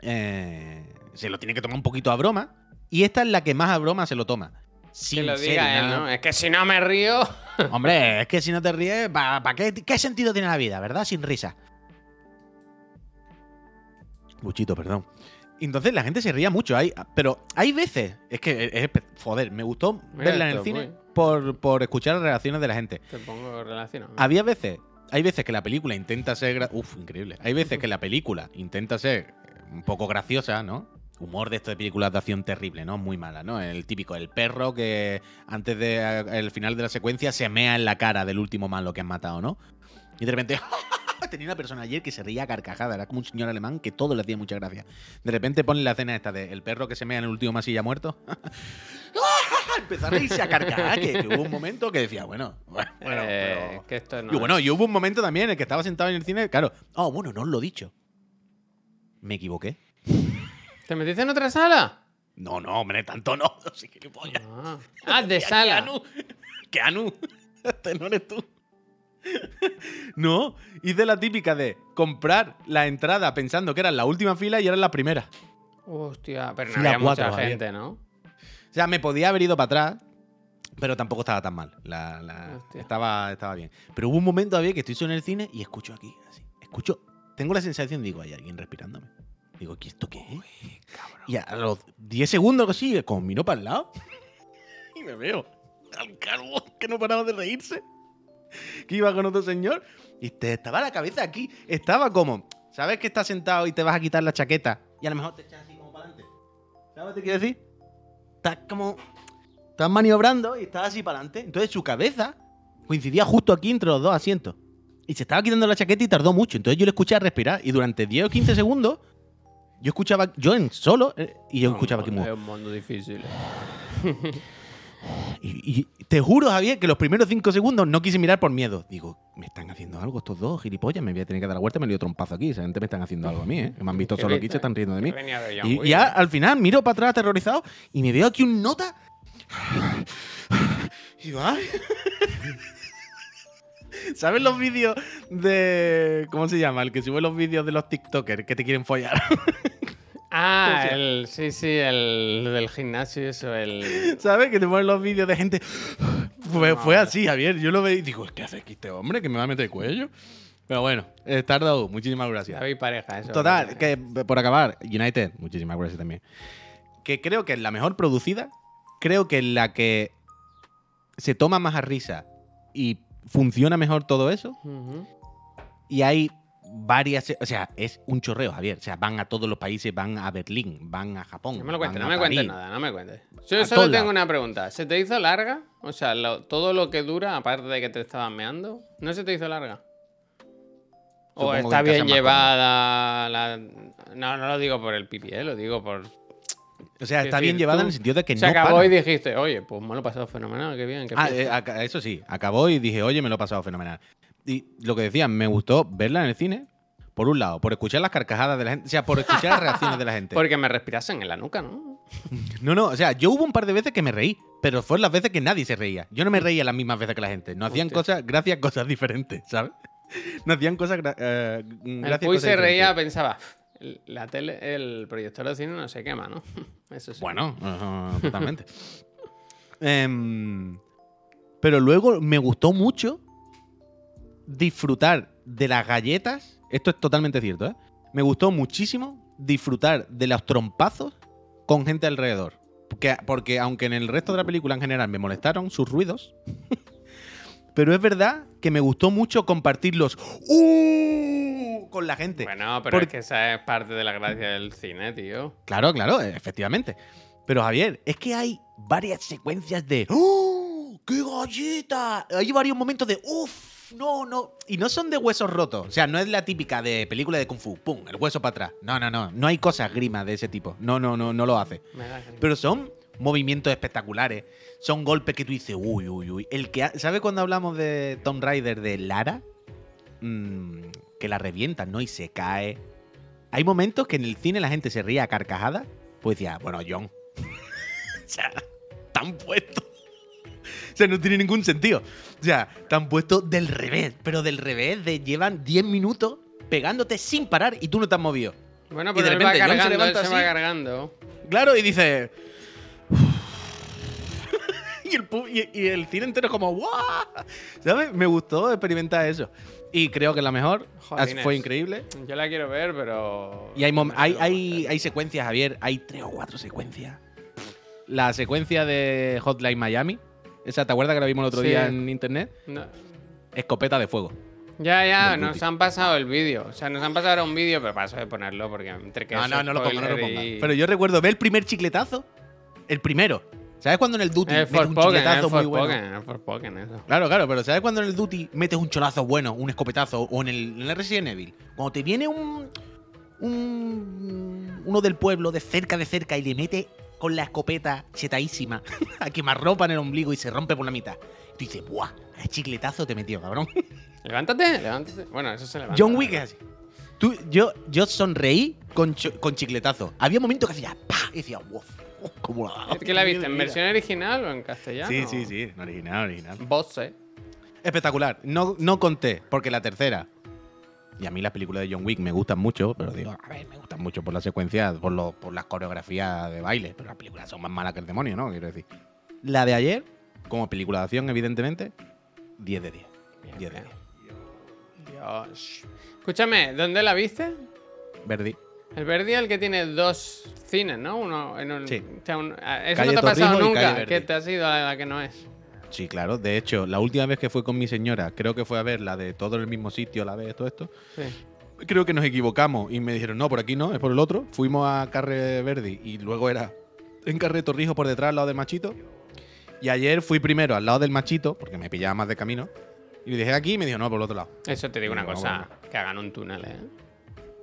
eh, se lo tiene que tomar un poquito a broma. Y esta es la que más a broma se lo toma. Que Sin lo ser diga él, ¿no? Es que si no me río. (laughs) Hombre, es que si no te ríes, ¿para qué, qué sentido tiene la vida, verdad? Sin risa. Muchito, perdón. Entonces la gente se ría mucho, hay, pero hay veces, es que, es, joder, me gustó Mira verla en el cine muy. por, por escuchar las reacciones de la gente. Te pongo relacionado. Había veces, hay veces que la película intenta ser, uf, increíble. Hay veces que la película intenta ser un poco graciosa, ¿no? Humor de esto de películas de acción terrible, ¿no? Muy mala, ¿no? El típico, el perro que antes del final de la secuencia se mea en la cara del último malo que han matado, ¿no? Y de repente, (laughs) tenía una persona ayer que se reía a carcajada, era como un señor alemán que todo le hacía mucha gracia. De repente ponen la escena esta de el perro que se mea en el último masilla muerto. (laughs) Empezó a reírse a carcajadas, que, que hubo un momento que decía, bueno, bueno, (laughs) bueno, Eh, pero- que esto no y bueno, es- y hubo un momento también en el que estaba sentado en el cine, claro. Oh, bueno, no os lo he dicho. Me equivoqué. (laughs) ¿Te metiste en otra sala? No, no, hombre, tanto no. (laughs) Sí, gilipollas. Ah, Ah, de sala. Keanu. Keanu. Este no eres tú. No, hice la típica de comprar la entrada pensando que era la última fila y era la primera. Hostia, pero no Fila había cuatro, mucha gente, ¿no? O sea, me podía haber ido para atrás, pero tampoco estaba tan mal. La- estaba, estaba bien. Pero hubo un momento, Javier, que estoy solo en el cine y escucho aquí, así. Escucho, tengo la sensación, digo, hay alguien respirándome. Digo, ¿qué esto qué es? Y a los 10 segundos, así, como miro para el lado (laughs) y me veo al calvo que no paraba de reírse. Que iba con otro señor y te estaba la cabeza aquí. Estaba como, ¿sabes que estás sentado y te vas a quitar la chaqueta y a lo mejor te echas así como para adelante? ¿Sabes que te quiero decir? Estás como, estás maniobrando y estás así para adelante. Entonces su cabeza coincidía justo aquí entre los dos asientos. Y se estaba quitando la chaqueta y tardó mucho. Entonces yo le escuché respirar y durante 10 o 15 segundos yo escuchaba, yo en solo, eh, y yo escuchaba aquí Es un mundo difícil. (laughs) y, y te juro, Javier, que los primeros 5 segundos no quise mirar por miedo. Digo, me están haciendo algo estos dos gilipollas, me voy a tener que dar la vuelta y me lío trompazo aquí. Esa gente me están haciendo algo a mí, ¿eh? Me han visto (laughs) ¿Qué solo aquí se están riendo de mí. De Y ya ¿eh? al final miro para atrás aterrorizado y me veo aquí un nota. (sighs) Y digo, "Ay". (laughs) ¿Sabes los vídeos de. ¿Cómo se llama? El que sube los vídeos de los TikTokers que te quieren follar. (laughs) Ah, ¿Cómo se el, sí, sí, el del gimnasio, eso, el... (laughs) ¿Sabes? Que te ponen los vídeos de gente. Fue, No, fue vale. así, Javier. Yo lo veía y digo, ¿qué hace aquí este hombre? Que me va a meter el cuello. Pero bueno, eh, tardado. Muchísimas gracias. David Pareja, eso. Total, que por acabar, United, muchísimas gracias también. Que creo que es la mejor producida. Creo que es la que se toma más a risa y funciona mejor todo eso. Y hay varias. O sea, es un chorreo, Javier. O sea, van a todos los países, van a Berlín, van a Japón. No me lo cuentes, no me cuentes nada, no me cuentes. Yo solo tengo una pregunta. ¿Se te hizo larga? O sea, lo- todo lo que dura, aparte de que te estabas meando, ¿no se te hizo larga? ¿O Supongo está bien llevada la... No, no lo digo por el pipi, ¿eh? lo digo por... O sea, Es está decir, bien llevada tú- en el sentido de que Se no acabó para. y dijiste, oye, pues me lo he pasado fenomenal, qué bien, qué Ah, fiesta". eh, eso sí, acabó y dije, oye, me lo he pasado fenomenal. Y lo que decía, me gustó verla en el cine, por un lado, por escuchar las carcajadas de la gente, o sea, por escuchar las reacciones de la gente. Porque me respirasen en la nuca, ¿no? No, no, o sea, yo hubo un par de veces que me reí, pero fueron las veces que nadie se reía. Yo no me reía las mismas veces que la gente. No hacían Hostia. cosas, gracias, cosas diferentes, ¿sabes? No hacían cosas, gra- eh, gracias cosas se reía, diferentes. pensaba, la tele, el proyector de cine no se quema, ¿no? (laughs) Eso sí. Bueno, uh, totalmente. (laughs) Em, pero luego me gustó mucho disfrutar de las galletas. Esto es totalmente cierto, ¿eh? Me gustó muchísimo disfrutar de los trompazos con gente alrededor. Porque, porque aunque en el resto de la película en general me molestaron sus ruidos, (laughs) pero es verdad que me gustó mucho compartir los "Uh", con la gente. Bueno, pero Porque- es que esa es parte de la gracia del cine, tío. Claro, claro, efectivamente. Pero Javier, es que hay varias secuencias de ¡Oh! ¡Qué galleta! Hay varios momentos de ¡Uf! No, no. Y no son de huesos rotos. O sea, no es la típica de película de Kung Fu. ¡Pum! El hueso para atrás. No, no, no. No hay cosas grimas de ese tipo. No, no, no, no lo hace. Pero son movimientos espectaculares. Son golpes que tú dices, uy, uy, uy. El que ha- ¿Sabe cuando hablamos de Tomb Raider de Lara? Mm, que la revientan, ¿no? Y se cae. Hay momentos que en el cine la gente se ría a carcajadas. Pues decía, bueno, John. (laughs) o sea, tan puesto. (laughs) O sea, no tiene ningún sentido. O sea, tan puesto del revés. Pero del revés, de llevan 10 minutos pegándote sin parar y tú no te has movido. Bueno, y pero de él va se él va cargando. Claro, y dice. (laughs) y, el, pu- y, y el cine entero como ¡guau! ¿Sabes? Me gustó experimentar eso. Y creo que la mejor. Fue increíble. Yo la quiero ver, pero. Y hay, hay, hay, hay secuencias, Javier. Hay tres o cuatro secuencias. La secuencia de Hotline Miami. Esa, ¿te acuerdas que la vimos el otro Sí. día en internet? No. Escopeta de fuego. Ya, ya, nos han pasado el vídeo. O sea, nos han pasado ahora un vídeo, pero paso de ponerlo porque entre que No, no, no lo pongo, no lo ponga. y- Pero yo recuerdo ver el primer chicletazo. El primero. ¿Sabes cuando en el Duty Es metes un chicletazo muy bueno? Es Forspoken eso. Claro, claro, pero ¿sabes cuando en el Duty metes un cholazo bueno, un escopetazo, o en el, en el Resident Evil? Cuando te viene un, un. uno del pueblo de cerca de cerca y le mete con la escopeta chetadísima (laughs) a quemarropa en el ombligo y se rompe por la mitad. Y tú dices, ¡buah! ¡Qué chicletazo te metió, cabrón! (laughs) Levántate, levántate. Bueno, eso se levanta. John Wick es así. Tú, yo, yo sonreí con, con chicletazo. Había momentos que hacía ¡pah! Y decía, ¡wow! ¿Cómo la ¿Es que (laughs) la viste en versión original o en castellano? Sí, sí, sí. Original, original. Voce. Espectacular. No, no conté, porque la tercera. Y a mí las películas de John Wick me gustan mucho, pero digo, a ver, me gustan mucho por la secuencia, por, lo, por las coreografías de baile. Pero las películas son más malas que el demonio, ¿no? Quiero decir. La de ayer, como película de acción, evidentemente, 10 de 10. 10 de 10. Dios. Escúchame, ¿dónde la viste? Verdi. El Verdi es el que tiene dos cines, ¿no? Uno en un. Sí. o sea, un- ah, eso Calle no te ha pasado nunca, que te has ido a la que no es. Sí, claro. De hecho, la última vez que fue con mi señora, creo que fue a ver la de todo en el mismo sitio a la vez, todo esto. Sí. Creo que nos equivocamos y me dijeron, no, por aquí no, es por el otro. Fuimos a Carre Verdi y luego era en Carre Torrijos por detrás, al lado del machito. Y ayer fui primero al lado del machito, porque me pillaba más de camino. Y le dije aquí y me dijo, no, por el otro lado. Eso te digo una Digo, cosa, que hagan un túnel, ¿eh?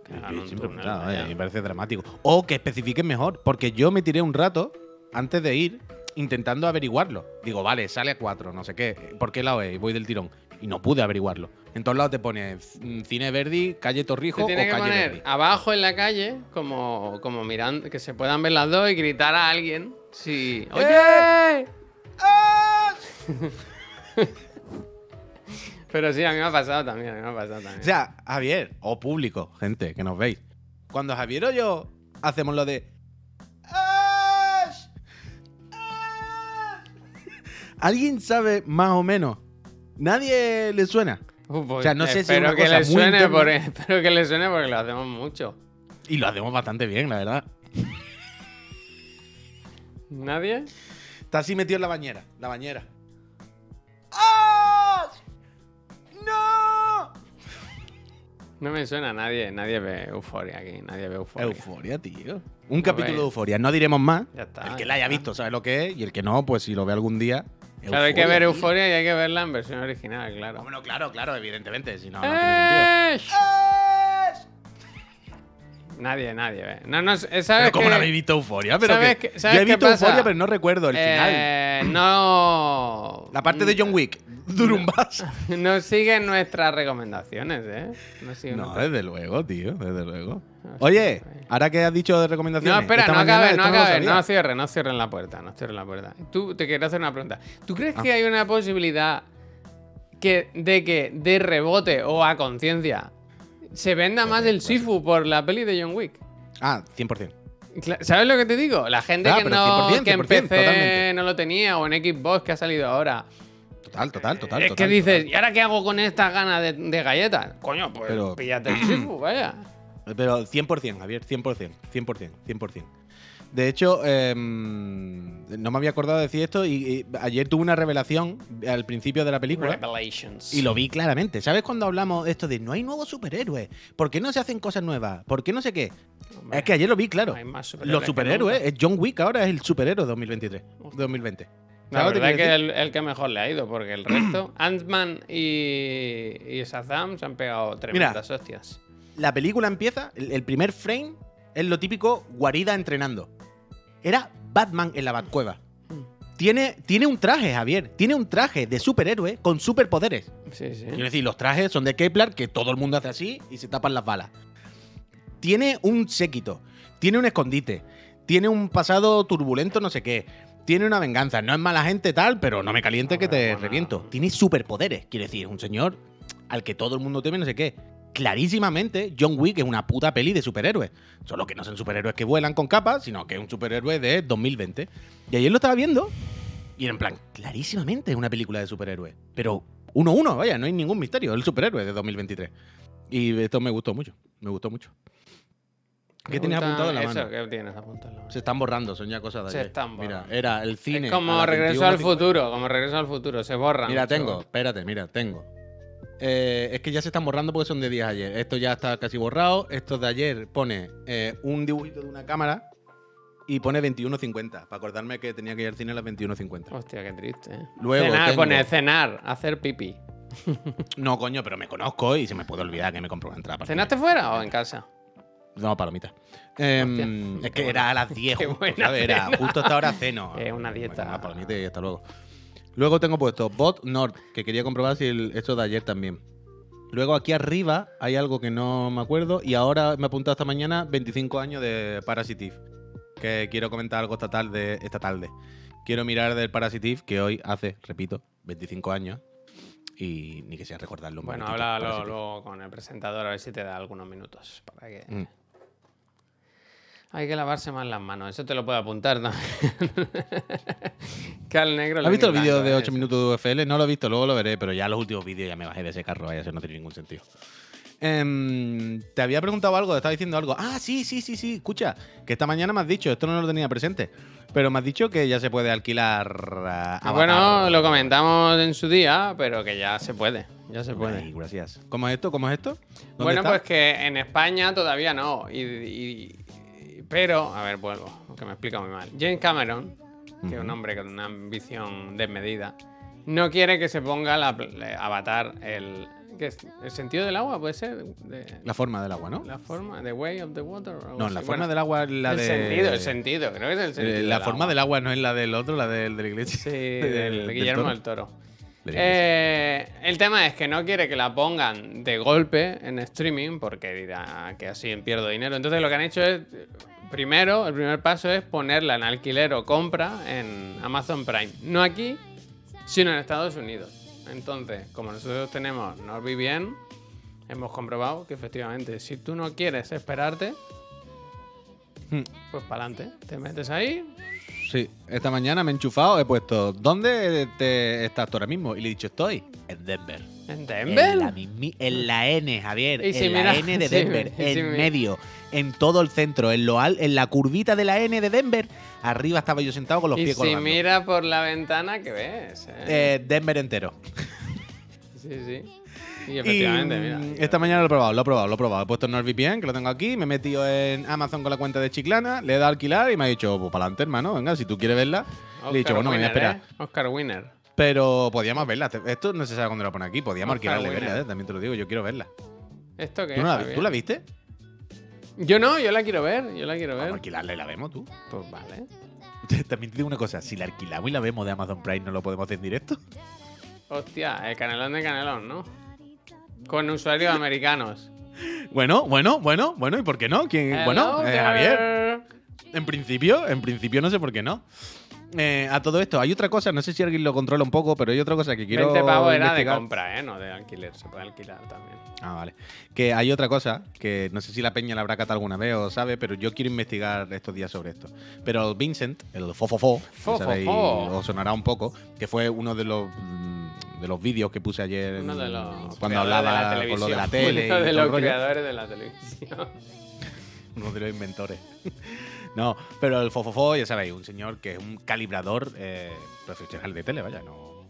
Que hagan un Siempre, túnel. claro, vaya. me parece dramático. O que especifiquen mejor, porque yo me tiré un rato antes de ir intentando averiguarlo. Digo, vale, sale a 4, no sé qué. ¿Por qué lado es? Voy del tirón. Y no pude averiguarlo. En todos lados te pone mm, Cine Verdi, Calle Torrijos o que Calle poner Verdi. abajo en la calle, como, como mirando, que se puedan ver las dos y gritar a alguien. Sí. ¡Oye! ¡Eh! (laughs) Pero sí, a mí me ha pasado también, a mí me ha pasado también. O sea, Javier, o público, gente, que nos veis. Cuando Javier o yo hacemos lo de. ¿Alguien sabe más o menos? Nadie le suena. Uh, pues, o sea, no sé si es espero una que cosa le muy suene por- (laughs) espero que le suene porque lo hacemos mucho. Y lo hacemos bastante bien, la verdad. ¿Nadie? Está así metido en la bañera. La bañera. ¡Ash! ¡No! No me suena a nadie, nadie ve euforia aquí, nadie ve euforia. Euforia, tío. Un capítulo de euforia. No diremos más. Ya está, el que la haya visto sabe lo que es. Y el que no, pues si lo ve algún día. Claro, hay que ver euforia y hay que verla en versión original, claro. Bueno, claro, claro, evidentemente. Si no, no tiene sentido. ¡Esh! Nadie, nadie ve. No, no, ¿sabes Pero ¿cómo qué? no habéis visto euforia? Pero ¿Sabes que, qué- sabes yo he visto euforia, pero no recuerdo el final. Eh, no. La parte de John Wick. (laughs) Durumbas. No (laughs) siguen nuestras recomendaciones, ¿eh? No siguen No, nuestras- desde luego, tío, desde luego. No, Oye, ahora que has dicho de recomendaciones. No, espera, no mañana acabe, no esto lo acabe, sabía. no cierren, no cierren la puerta, no cierren la puerta. Tú te quiero hacer una pregunta. ¿Tú crees Ah. que hay una posibilidad que, de que de rebote o a conciencia se venda más el Sifu por la peli de John Wick. Ah, 100%. Cla- ¿Sabes lo que te digo? La gente Ah, que, no, 100%, que en 100%, PC totalmente. no lo tenía o en Xbox que ha salido ahora. Total, total, total. es total, que dices, total. ¿y ahora qué hago con estas ganas de, de galletas? Coño, pues Pero- píllate (clears throat) el Sifu, vaya. Pero 100%, Javier, 100%, 100%, 100%. De hecho, em, no me había acordado de decir esto y, y ayer tuve una revelación al principio de la película. Revelations. Y lo vi claramente. ¿Sabes cuando hablamos de esto de no hay nuevos superhéroes? ¿Por qué no se hacen cosas nuevas? ¿Por qué no sé qué? Hombre, Es que ayer lo vi claro. hay más superhéroes Los superhéroes, es John Wick ahora es el superhéroe de 2023. 2020. La ¿Sabes lo verdad es que el, el que mejor le ha ido, porque el resto, (clears throat) Ant-Man y, y Shazam se han pegado tremendas hostias. La película empieza, el, el primer frame es lo típico guarida entrenando. Era Batman en la Batcueva. Tiene, tiene un traje, Javier. Tiene un traje de superhéroe con superpoderes. Sí, sí. Quiero decir, los trajes son de Kepler, que todo el mundo hace así y se tapan las balas. Tiene un séquito, tiene un escondite, tiene un pasado turbulento, no sé qué. Tiene una venganza. No es mala gente tal, pero no me caliente que te reviento. Tiene superpoderes. Quiere decir, es un señor al que todo el mundo teme, no sé qué. Clarísimamente, John Wick es una puta peli de superhéroes. Solo que no son superhéroes que vuelan con capas, sino que es un superhéroe de 2020. Y ayer lo estaba viendo y era en plan, clarísimamente es una película de superhéroes. Pero uno a uno, vaya, no hay ningún misterio. Es el superhéroe de 2023. Y esto me gustó mucho. Me gustó mucho. ¿Qué tienes apuntado en la eso, mano? ¿Qué tienes apuntado en la mano? Se están borrando, son ya cosas de Se ayer. están Mira, borrando. era el cine. Es como regreso al 21:50. futuro, como regreso al futuro, se borran. Mira, tengo, espérate, mira, tengo. Eh, es que ya se están borrando porque son de días ayer. Esto ya está casi borrado. Esto de ayer pone eh, un dibujito de una cámara y pone 21.50. Para acordarme que tenía que ir al cine a las 21.50. Hostia, qué triste. ¿eh? Luego cenar, tengo- pone cenar, hacer pipí. (laughs) No, coño, pero me conozco y se me puede olvidar que me compro una entrada. ¿Cenaste fuera o en casa? No, palomitas. Em, Hostia, es que era a las 10, qué buena ¿sabes? Era justo hasta ahora ceno. (laughs) Es una dieta. Una palomita y hasta luego. Luego tengo puesto Bot Nord, que quería comprobar si el, esto de ayer también. Luego aquí arriba hay algo que no me acuerdo y ahora me he apuntado esta mañana 25 años de Parasitive. Que quiero comentar algo esta tarde. Esta tarde. Quiero mirar del Parasitive que hoy hace, repito, 25 años. Y ni que sea recordarlo. un Bueno, háblalo luego con el presentador a ver si te da algunos minutos. Para que... Mm. Hay que lavarse más las manos, eso te lo puedo apuntar también. que al negro ¿Has visto el vídeo de eso. 8 minutos de UFL? No lo he visto, luego lo veré, pero ya los últimos vídeos ya me bajé de ese carro, vaya, eso no tiene ningún sentido. Em, te había preguntado algo, te estaba diciendo algo. Ah, sí, sí, sí, sí, escucha, que esta mañana me has dicho, esto no lo tenía presente, pero me has dicho que ya se puede alquilar. Avatar. Bueno, lo comentamos en su día, pero que ya se puede. Ya se puede. Ay, gracias. ¿Cómo es esto? ¿Cómo es esto? ¿Dónde Bueno, está? pues que en España todavía no. Y- pero, a ver, vuelvo, que me explica muy mal. James Cameron, que es un hombre con una ambición desmedida, no quiere que se ponga la, Avatar el, ¿qué es? el sentido del agua, puede ser. De- La forma del agua, ¿no? la forma, the way of the water. no, la forma Bueno, del agua es la el de. sentido, el sentido, creo que es el Eh, sentido. la del forma agua. del agua no es la del otro, la del de la iglesia. Sí, (laughs) del Guillermo del Toro. De la iglesia. Eh, el tema es que no quiere que la pongan de golpe en streaming porque dirá que así pierdo dinero. Entonces lo que han hecho es, primero, el primer paso es ponerla en alquiler o compra en Amazon Prime. No aquí, sino en Estados Unidos. Entonces, como nosotros tenemos NordVPN, hemos comprobado que efectivamente si tú no quieres esperarte, Hmm. pues para adelante. Te metes ahí, Sí, esta mañana me he enchufado, he puesto, ¿dónde te estás tú ahora mismo? Y le he dicho, estoy en Denver. en En Denver. la, mismi- en la N, Javier. Si en mira- la N de Denver. si en medio. En todo el centro. En, lo al- en la curvita de la N de Denver. Arriba estaba yo sentado con los Y pies si colgando. mira por la ventana, ¿qué ves? eh? Eh, Denver entero. Sí, sí. Y Y, efectivamente, mm, mira. esta mañana lo he probado, lo he probado, lo he probado. He puesto en NordVPN, que lo tengo aquí. Me he metido en Amazon con la cuenta de Chiclana. Le he dado a alquilar y me ha dicho, pues para adelante, hermano. Venga, si tú quieres verla. le he dicho, bueno, me voy a esperar. ¿eh? Oscar Winner. Pero podíamos verla. Esto no se sabe cuándo lo pone aquí. Podíamos Oscar alquilarle Winner. verla, eh, también te lo digo. Yo quiero verla. ¿Esto qué ¿Tú, es, no la? ¿Tú la viste? Yo no, yo la quiero ver. Yo la quiero Vamos a ver. alquilarla y la vemos tú. Pues vale. También te digo una cosa, si la alquilamos y la vemos de Amazon Prime, ¿no lo podemos hacer en directo? Hostia, el canelón de canelón, ¿no? Con usuarios americanos. Bueno, bueno, bueno, bueno, ¿y por qué no? ¿Quién? bueno, eh. Javier, en principio, en principio no sé por qué no. Eh, a todo esto, hay otra cosa, no sé si alguien lo controla un poco, pero hay otra cosa que quiero. 20 pavos era de investigar. compra, ¿eh? No de alquiler. Se puede alquilar también. Ah, vale. Que hay otra cosa que no sé si la peña la habrá catado alguna vez o sabe, pero yo quiero investigar estos días sobre esto. Pero el Vincent, el Fofofo, que Fofofo. sabéis, os sonará un poco, que fue uno de los mm, de los vídeos que puse ayer Uno de los cuando hablaba de la con lo de la tele. (laughs) Uno de los creadores de la televisión. (laughs) uno de los inventores. (laughs) no, pero el Fofofo, ya sabéis, un señor que es un calibrador eh, profesional de tele, vaya, no,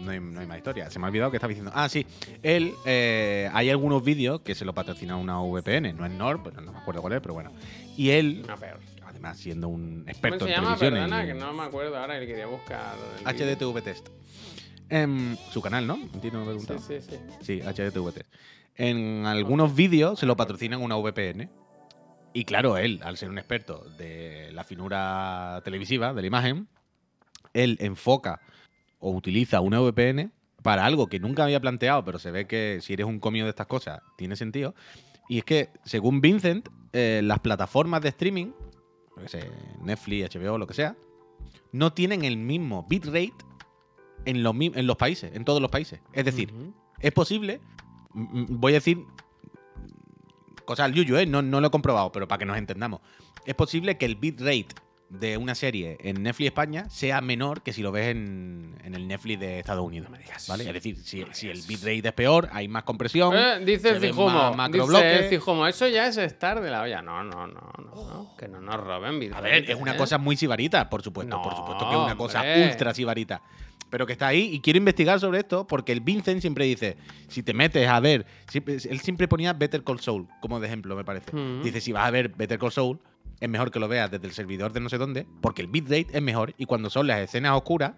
no, hay, no hay más historia. Se me ha olvidado que estaba diciendo. Ah, sí, él, eh, hay algunos vídeos que se lo patrocina una VPN, no es Nord, pero no me acuerdo cuál es, pero bueno. Y él, además siendo un ¿Cómo experto se en llama? televisión, Perdona, y- que no me acuerdo ahora que quería buscar. HDTV Test. Em, su canal, ¿no? Entiendo, me he Sí, sí, sí. Sí, HDTV Test. En algunos vídeos se lo patrocinan una VPN. Y claro, él, al ser un experto de la finura televisiva, de la imagen, él enfoca o utiliza una VPN para algo que nunca había planteado, pero se ve que si eres un comio de estas cosas, tiene sentido. Y es que, según Vincent, eh, las plataformas de streaming, Netflix, HBO, lo que sea, no tienen el mismo bitrate en los, mi- en los países, en todos los países. Es decir, es posible, voy a decir cosas al yuyu, ¿eh? no, no lo he comprobado, pero para que nos entendamos. Es posible que el bitrate de una serie en Netflix España sea menor que si lo ves en, en el Netflix de Estados Unidos. me digas. ¿vale? Es decir, si, No si el bitrate es peor, hay más compresión. Eh, dice macro dice Cijumo, eso ya es estar de la olla. No, no, no, no, que no nos roben A ver, es una ¿eh? cosa muy sibarita, por supuesto. No, por supuesto que es una cosa hombre. ultra sibarita. Pero que está ahí y quiero investigar sobre esto porque el Vincent siempre dice, si te metes a ver, siempre- él siempre ponía Better Call Saul como de ejemplo, me parece. Mm. Dice, si vas a ver Better Call Saul, es mejor que lo veas desde el servidor de no sé dónde, porque el bitrate es mejor y cuando son las escenas oscuras,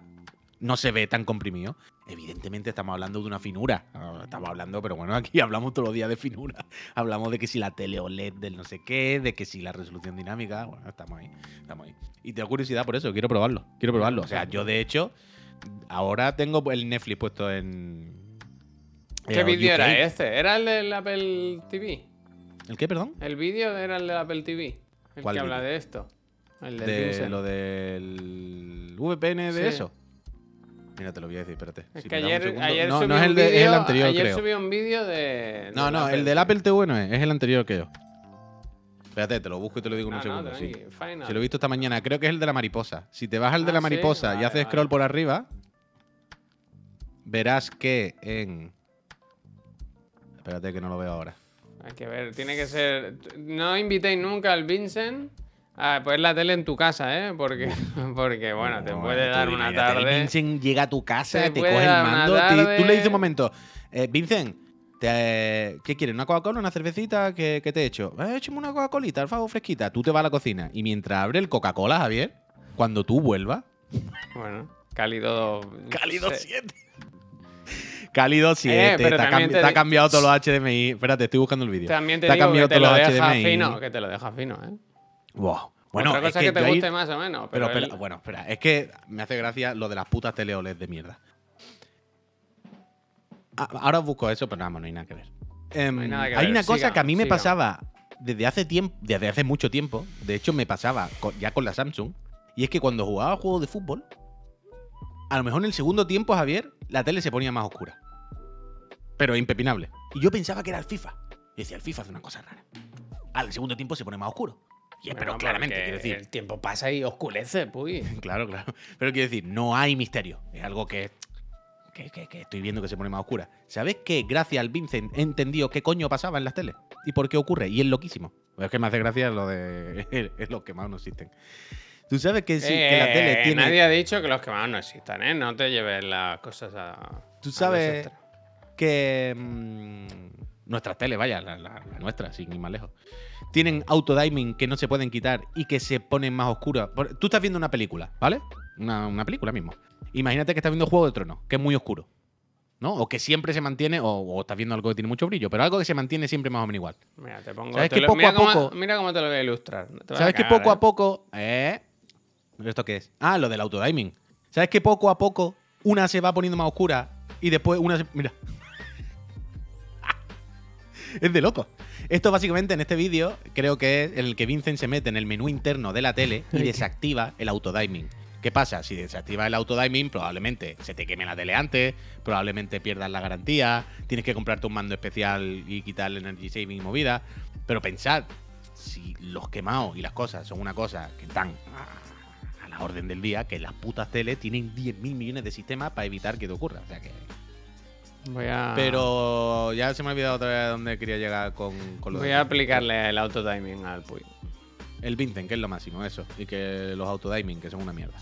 no se ve tan comprimido. Evidentemente estamos hablando de una finura. Ah, Estamos hablando, pero bueno, aquí (laughs) hablamos todos los días de finura. Hablamos de que si la tele OLED del no sé qué, de que si la resolución dinámica. Bueno, estamos ahí. Estamos ahí. Y tengo curiosidad por eso, quiero probarlo. Quiero probarlo. O sea, yo de hecho, ahora tengo el Netflix puesto en. ¿Qué eh, vídeo era este? ¿Era el del Apple TV? ¿El qué, perdón? El vídeo era el del Apple TV. El ¿Cuál que habla de esto. El del De lo del VPN de Sí. eso. Mira, te lo voy a decir, espérate. Es Si que ayer, ayer no, subí no es un el, de- es el vídeo- anterior, ayer creo. subí un vídeo de... No, no, el del Apple TV no es, es el anterior que yo. Espérate, te lo busco y te lo digo en No, un segundo. no, sí. Si lo he visto esta mañana, creo que es el de la mariposa. Si te vas al de Ah, la sí, mariposa y haces vale. scroll por arriba, verás que en. Espérate que no lo veo ahora. Hay que ver, tiene que ser... No invitéis nunca al Vincent a poner la tele en tu casa, ¿eh? Porque, (laughs) porque bueno, te puede dar una imagínate, el tarde... Vincent llega a tu casa, Te te, coge el mando. te- tarde. tú le dices un momento, eh, Vincent, te- ¿qué quieres? ¿Una Coca-Cola? ¿Una cervecita? ¿Qué, qué te he hecho? Eh, échame una Coca-Colita, al favor, fresquita. Tú te vas a la cocina y mientras abre el Coca-Cola, Javier, cuando tú vuelvas, Bueno, cálido... Cálido se- 7. Cálido 7. pero te, ha también cambi- te te ha di- cambiado todos los HDMI. Espérate, estoy buscando el vídeo. También te, digo que cambiado te todos lo los deja HDMI. fino, que te lo deja fino, ¿eh? Wow. Bueno, Otra es cosa que, te ahí- guste más o menos, Pero, pero, bueno, espera. Es que me hace gracia lo de las putas tele OLED de mierda. Ah, ahora os busco eso, pero nada, no hay nada que ver. Em, No hay nada que hay ver, una cosa que a mí me pasaba desde hace tiempo, desde hace mucho tiempo. De hecho, me pasaba ya con la Samsung. Y es que cuando jugaba juegos de fútbol, a lo mejor en el segundo tiempo, Javier, la tele se ponía más oscura. Pero impepinable. Y yo pensaba que era el FIFA. Y decía, el FIFA hace una cosa rara. Al segundo tiempo se pone más oscuro. Y, pero claramente, quiero decir. El tiempo pasa y oscurece, puy. (laughs) Claro, claro. Pero quiero decir, no hay misterio. Es algo que, que, que- que estoy viendo que se pone más oscura. ¿Sabes que gracias al Vincent he entendido qué coño pasaba en las teles? ¿Y por qué ocurre? Y es loquísimo. Pues es que me hace gracia lo de. (laughs) es los que más no existen. Tú sabes que sí, que la tele Eh, tiene. Nadie ha dicho que los quemados no existan, ¿eh? No te lleves las cosas a. Tú sabes que. mm, nuestras teles, vaya, la, la- la nuestra, sin ir más lejos. Tienen autodiming que no se pueden quitar y que se ponen más oscuras. Tú estás viendo una película, ¿vale? Una, una película mismo. Imagínate que estás viendo Juego de Tronos, que es muy oscuro. ¿No? O que siempre se mantiene, o, o estás viendo algo que tiene mucho brillo, pero algo que se mantiene siempre más o menos igual. Mira, te pongo. ¿Sabes te que lo- poco mira a cómo- poco- Mira cómo te lo voy a ilustrar. Te ¿Sabes que poco ¿eh? a poco. ¿Eh? ¿Pero esto qué es? Ah, lo del autodiming. ¿Sabes que poco a poco una se va poniendo más oscura y después una se. Mira. (laughs) es de loco. Esto básicamente en este vídeo creo que es en el que Vincent se mete en el menú interno de la tele y desactiva el autodiming. ¿Qué pasa? Si desactivas el autodiming, probablemente se te queme la tele antes, probablemente pierdas la garantía, tienes que comprarte un mando especial y quitar el energy saving y movida. Pero pensad, si los quemados y las cosas son una cosa que están la orden del día, que las putas teles tienen 10.000 millones de sistemas para evitar que te ocurra. O sea que. Voy a. Pero ya se me ha olvidado otra vez a dónde quería llegar con, con lo Voy de- a aplicarle el autotiming al Puy. El Vincent, que es lo máximo, eso. Y que los autodiming, que son una mierda.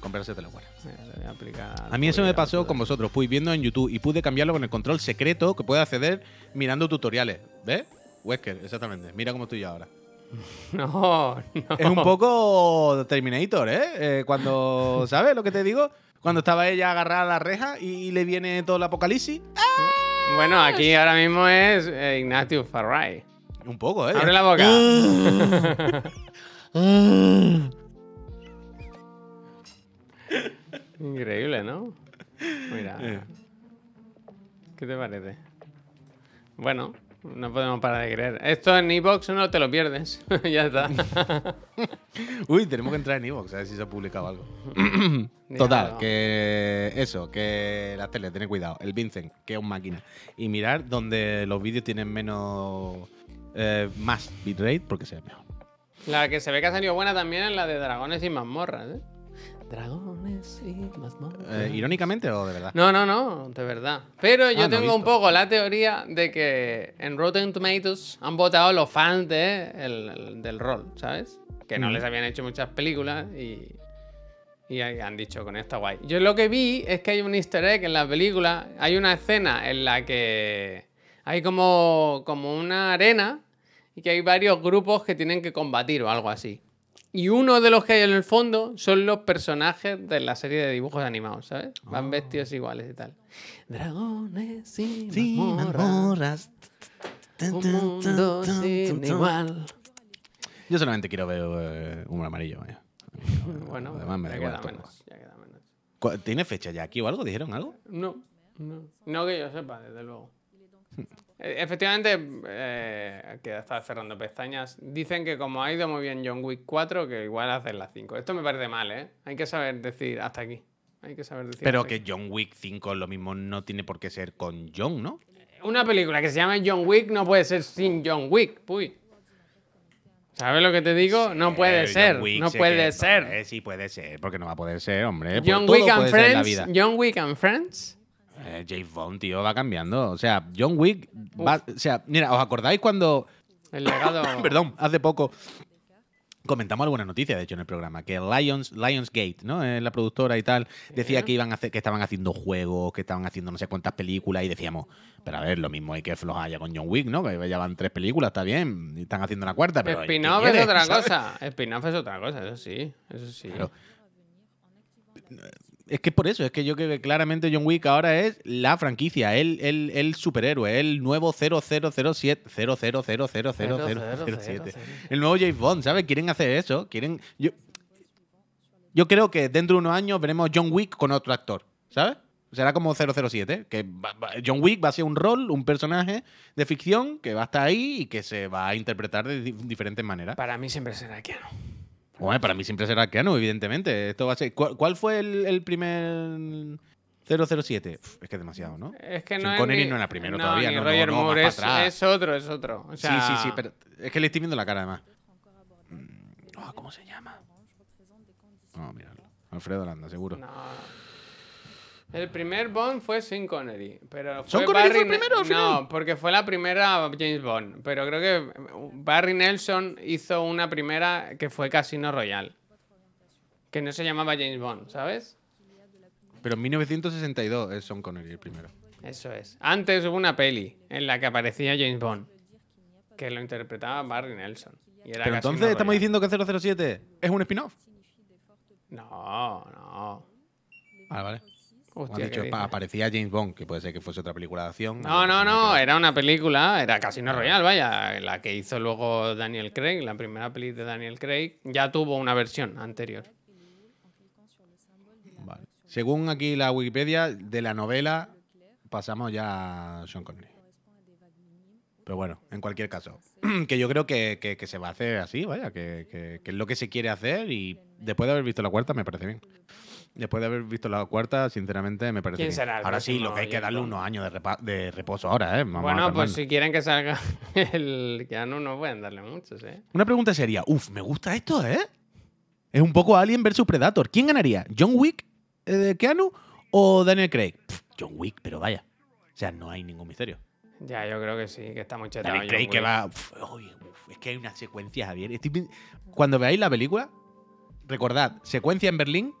Comprarse te lo guarda. A mí eso me pasó con autotiming. vosotros, Puy, viendo en YouTube y pude cambiarlo con el control secreto que puede acceder mirando tutoriales. ¿Ves? Wesker, exactamente. Mira cómo estoy yo ahora. (laughs) No, no. Es un poco Terminator, ¿eh? Eh, Cuando, (laughs) ¿sabes lo que te digo? Cuando estaba ella agarrada a la reja y le viene todo el apocalipsis. Bueno, aquí ahora mismo es eh, Ignatius Farray. Un poco, ¿eh? Abre la boca. (laughs) Increíble, ¿no? Mira. Eh. ¿Qué te parece? Bueno, no podemos parar de creer. Esto en Evox no te lo pierdes. (laughs) ya está. (laughs) Uy, tenemos que entrar en Evox a ver si se ha publicado algo. (clears throat) Total, que eso, que las teles, tened cuidado. El Vincent, que es un máquina. Y mirar donde los vídeos tienen menos. eh, más bitrate porque se ve mejor. La que se ve que ha salido buena también es la de dragones y mazmorras, ¿eh? Dragones y mazmorras. Eh, ¿Irónicamente o de verdad? No, no, no, de verdad. Pero yo Ah, no tengo un poco la teoría de que en Rotten Tomatoes han votado los fans de el- el- del rol, ¿sabes? Que no Mm. les habían hecho muchas películas y, y han dicho con esta guay. Yo lo que vi es que hay un easter egg en la película. Hay una escena en la que hay como, como una arena y que hay varios grupos que tienen que combatir o algo así. Y uno de los que hay en el fondo son los personajes de la serie de dibujos animados, ¿sabes? Van vestidos iguales y tal. Dragones y mazmorras, un mundo sin igual. Yo solamente quiero ver eh, amarillo. vaya. (laughs) Bueno, Además me da igual menos, ya queda menos. ¿Cu- ¿Tiene fecha ya aquí o algo? ¿Dijeron algo? No, no. No que yo sepa, desde luego. Eh, Efectivamente, eh, que estaba cerrando pestañas. Dicen que como ha ido muy bien John Wick 4, que igual hacen las 5. Esto me parece mal, ¿eh? Hay que saber decir hasta aquí. Hay que saber decir Pero que aquí. John Wick 5 lo mismo no tiene por qué ser con John, ¿no? Una película que se llame John Wick no puede ser sin John Wick, puy. ¿Sabes lo que te digo? No puede ser, Wick no puede ser. eh, sí puede ser, porque no va a poder ser, hombre. pues John todo Wick and Friends. John Wick and Friends. Eh, James Bond, tío, va cambiando. O sea, John Wick va. O sea, mira, ¿os acordáis cuando. El legado. (coughs) Perdón, hace poco. Comentamos alguna noticia, de hecho, en el programa, que Lions, Lionsgate, ¿no? Eh, la productora y tal, decía que iban a hacer, que estaban haciendo juegos, que estaban haciendo no sé cuántas películas, y decíamos, pero a ver, lo mismo hay que flojar ya con John Wick, ¿no? Que ya van tres películas, está bien, y están haciendo la cuarta, pero. ¿qué Spin-off es otra sabes? cosa. Spin-off es otra cosa, eso sí. Eso sí. Claro. Es que por eso, es que yo creo que claramente John Wick ahora es la franquicia, el, el, el superhéroe, el nuevo 0007, 00000007. El nuevo James Bond, ¿sabes? Quieren hacer eso, quieren... Yo, yo creo que dentro de unos años veremos John Wick con otro actor, ¿sabes? Será como 007, que va- va- John Wick va a ser un rol, un personaje de ficción que va a estar ahí y que se va a interpretar de di- diferentes maneras. Para mí siempre será Keanu. Bueno, para mí siempre será Keanu, evidentemente. Esto va a ser. ¿Cuál, cuál fue el, el primer 007? Uf, es que es demasiado, ¿no? Es que no es Connery ni- no era primero no, todavía, ni no, Roger no, Moore, es, es otro, es otro. O sea, Sí, sí, sí, pero es que le estoy viendo la cara además. Mm, oh, ¿Cómo se llama? No, mira, Alfredo Landa, seguro. No. El primer Bond fue sin Connery, pero fue ¿Sean Connery fue el primero al final? No, porque fue la primera James Bond, pero creo que Barry Nelson hizo una primera que fue Casino Royale, que no se llamaba James Bond, ¿sabes? Pero en 1962 es Sean Connery el primero. Eso es. Antes hubo una peli en la que aparecía James Bond, que lo interpretaba Barry Nelson. y era Pero Casino entonces estamos diciendo que 007 es un spin-off. No, no. Vale, vale. Hostia, dicho, aparecía James Bond, que puede ser que fuese otra película de acción. No, no, no, era una película, era Casino. Royale, vaya, la que hizo luego Daniel Craig, la primera peli de Daniel Craig, ya tuvo una versión anterior. Vale. Según aquí la Wikipedia, de la novela pasamos ya a Sean Connery. Pero bueno, en cualquier caso, (clears throat) que yo creo que, que- que se va a hacer así, vaya, que, que- es lo que se quiere hacer y después de haber visto la cuarta me parece bien. Después de haber visto la cuarta, sinceramente me parece ¿Quién bien. ahora sí, lo que hay que darle unos años de, repa- de reposo ahora, ¿eh? Bueno, pues si quieren que salga (laughs) el Keanu, no pueden darle muchos, ¿eh? Una pregunta sería, uf, me gusta esto, ¿eh? Es un poco Alien versus Predator. ¿Quién ganaría? ¿John Wick eh, de Keanu o Daniel Craig? Pff, John Wick, pero vaya. O sea, no hay ningún misterio. Ya, yo creo que sí, que está muy chetado. Craig que va. uf, uy, uf, es que hay unas secuencias, Javier. Estoy Cuando veáis la película, recordad, secuencia en Berlín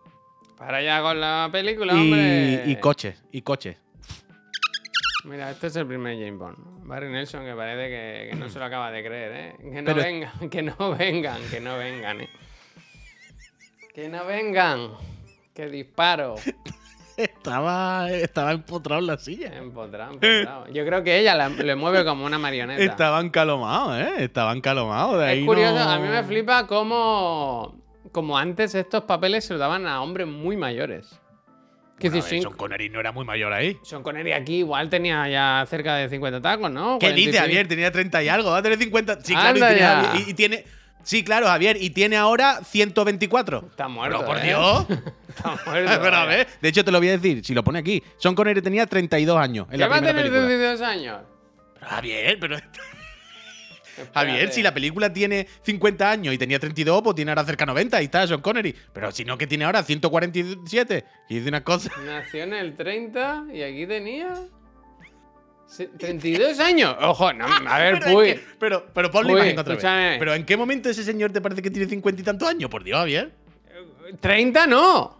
Para allá con la película, y, hombre. y coches. Y coches. Mira, este es el primer James Bond. Barry Nelson, que parece que, que no se lo acaba de creer, ¿eh? Que no Pero- vengan, que no vengan, que no vengan, ¿eh? Que no vengan. Que disparo. (laughs) Estaba, estaba empotrado en la silla. Empotrado, empotrado. Yo creo que ella la- le mueve como una marioneta. Estaban calomados, ¿eh? Estaban calomados. De ahí Es curioso, no- a mí me flipa cómo, como antes estos papeles se los daban a hombres muy mayores. Que Bueno, decir, ver, Sean- Connery no era muy mayor ahí. Sean Connery aquí igual tenía ya cerca de 50 tacos, ¿no? ¿Qué dice 46. Javier? Tenía 30 y algo, va a tener 50. Sí, claro, y y- y tiene- Sí, claro, Javier, y tiene ahora 124. Está muerto. Pero por ¿eh? Dios. (laughs) Está muerto. Pero a ver, de hecho te lo voy a decir, si lo pone aquí. Sean Connery tenía 32 años en ¿Qué la va a tener película. 32 años? Pero, Javier, pero. Javier, si la película tiene 50 años y tenía 32, pues tiene ahora cerca de 90 y está Sean Connery. Pero si no que tiene ahora 147 y dice una cosa. Nació en el 30 y aquí tenía... se- 32 años. Ojo, no, (laughs) a ver, pero, es que- pero, pero imagen otra escúchame. vez. Pero ¿en qué momento ese señor te parece que tiene 50 y tantos años? Por Dios, Javier. 30 no.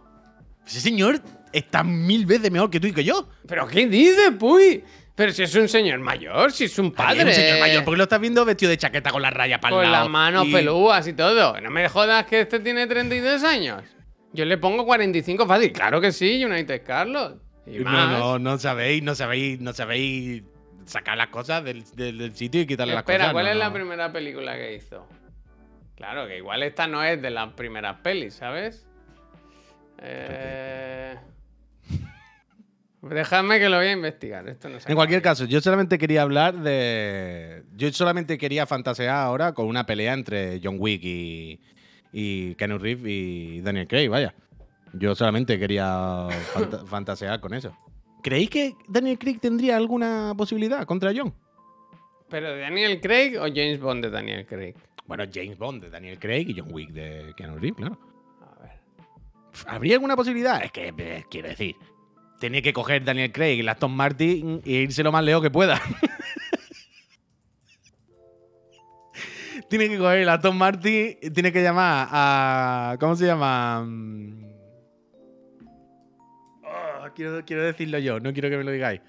Ese señor está mil veces mejor que tú y que yo. ¿Pero qué dices, Puy? Pero si es un señor mayor, si es un padre. Javier, un señor mayor, ¿por qué lo estás viendo vestido de chaqueta con la raya para Con las manos Y- pelúas y todo. No me jodas que este tiene 32 años. Yo le pongo 45 fácil. Claro que sí, United Carlos. Y No, más. no, no sabéis, no sabéis, no sabéis sacar las cosas del, del- del sitio y quitarle las Espera, cosas. ¿cuál no, es la no. primera película que hizo? Claro, que igual esta no es de las primeras pelis, ¿sabes? Eh... (laughs) Déjame que lo voy a investigar. Esto no En cualquier caso, yo solamente quería hablar de. Yo solamente quería fantasear ahora con una pelea entre John Wick y, y Keanu Reeves y Daniel Craig, vaya. Yo solamente quería fanta- (laughs) fantasear con eso. ¿Creéis que Daniel Craig tendría alguna posibilidad contra John? ¿Pero de Daniel Craig o James Bond de Daniel Craig? Bueno, James Bond de Daniel Craig y John Wick de Keanu Reeves, claro. A ver. ¿Habría alguna posibilidad? Es que, eh, quiero decir, tiene que coger Daniel Craig y el Aston Martin e irse lo más lejos que pueda. (laughs) tiene que coger el Aston Martin, y tiene que llamar a. ¿Cómo se llama? Quiero, quiero decirlo yo, no quiero que me lo digáis.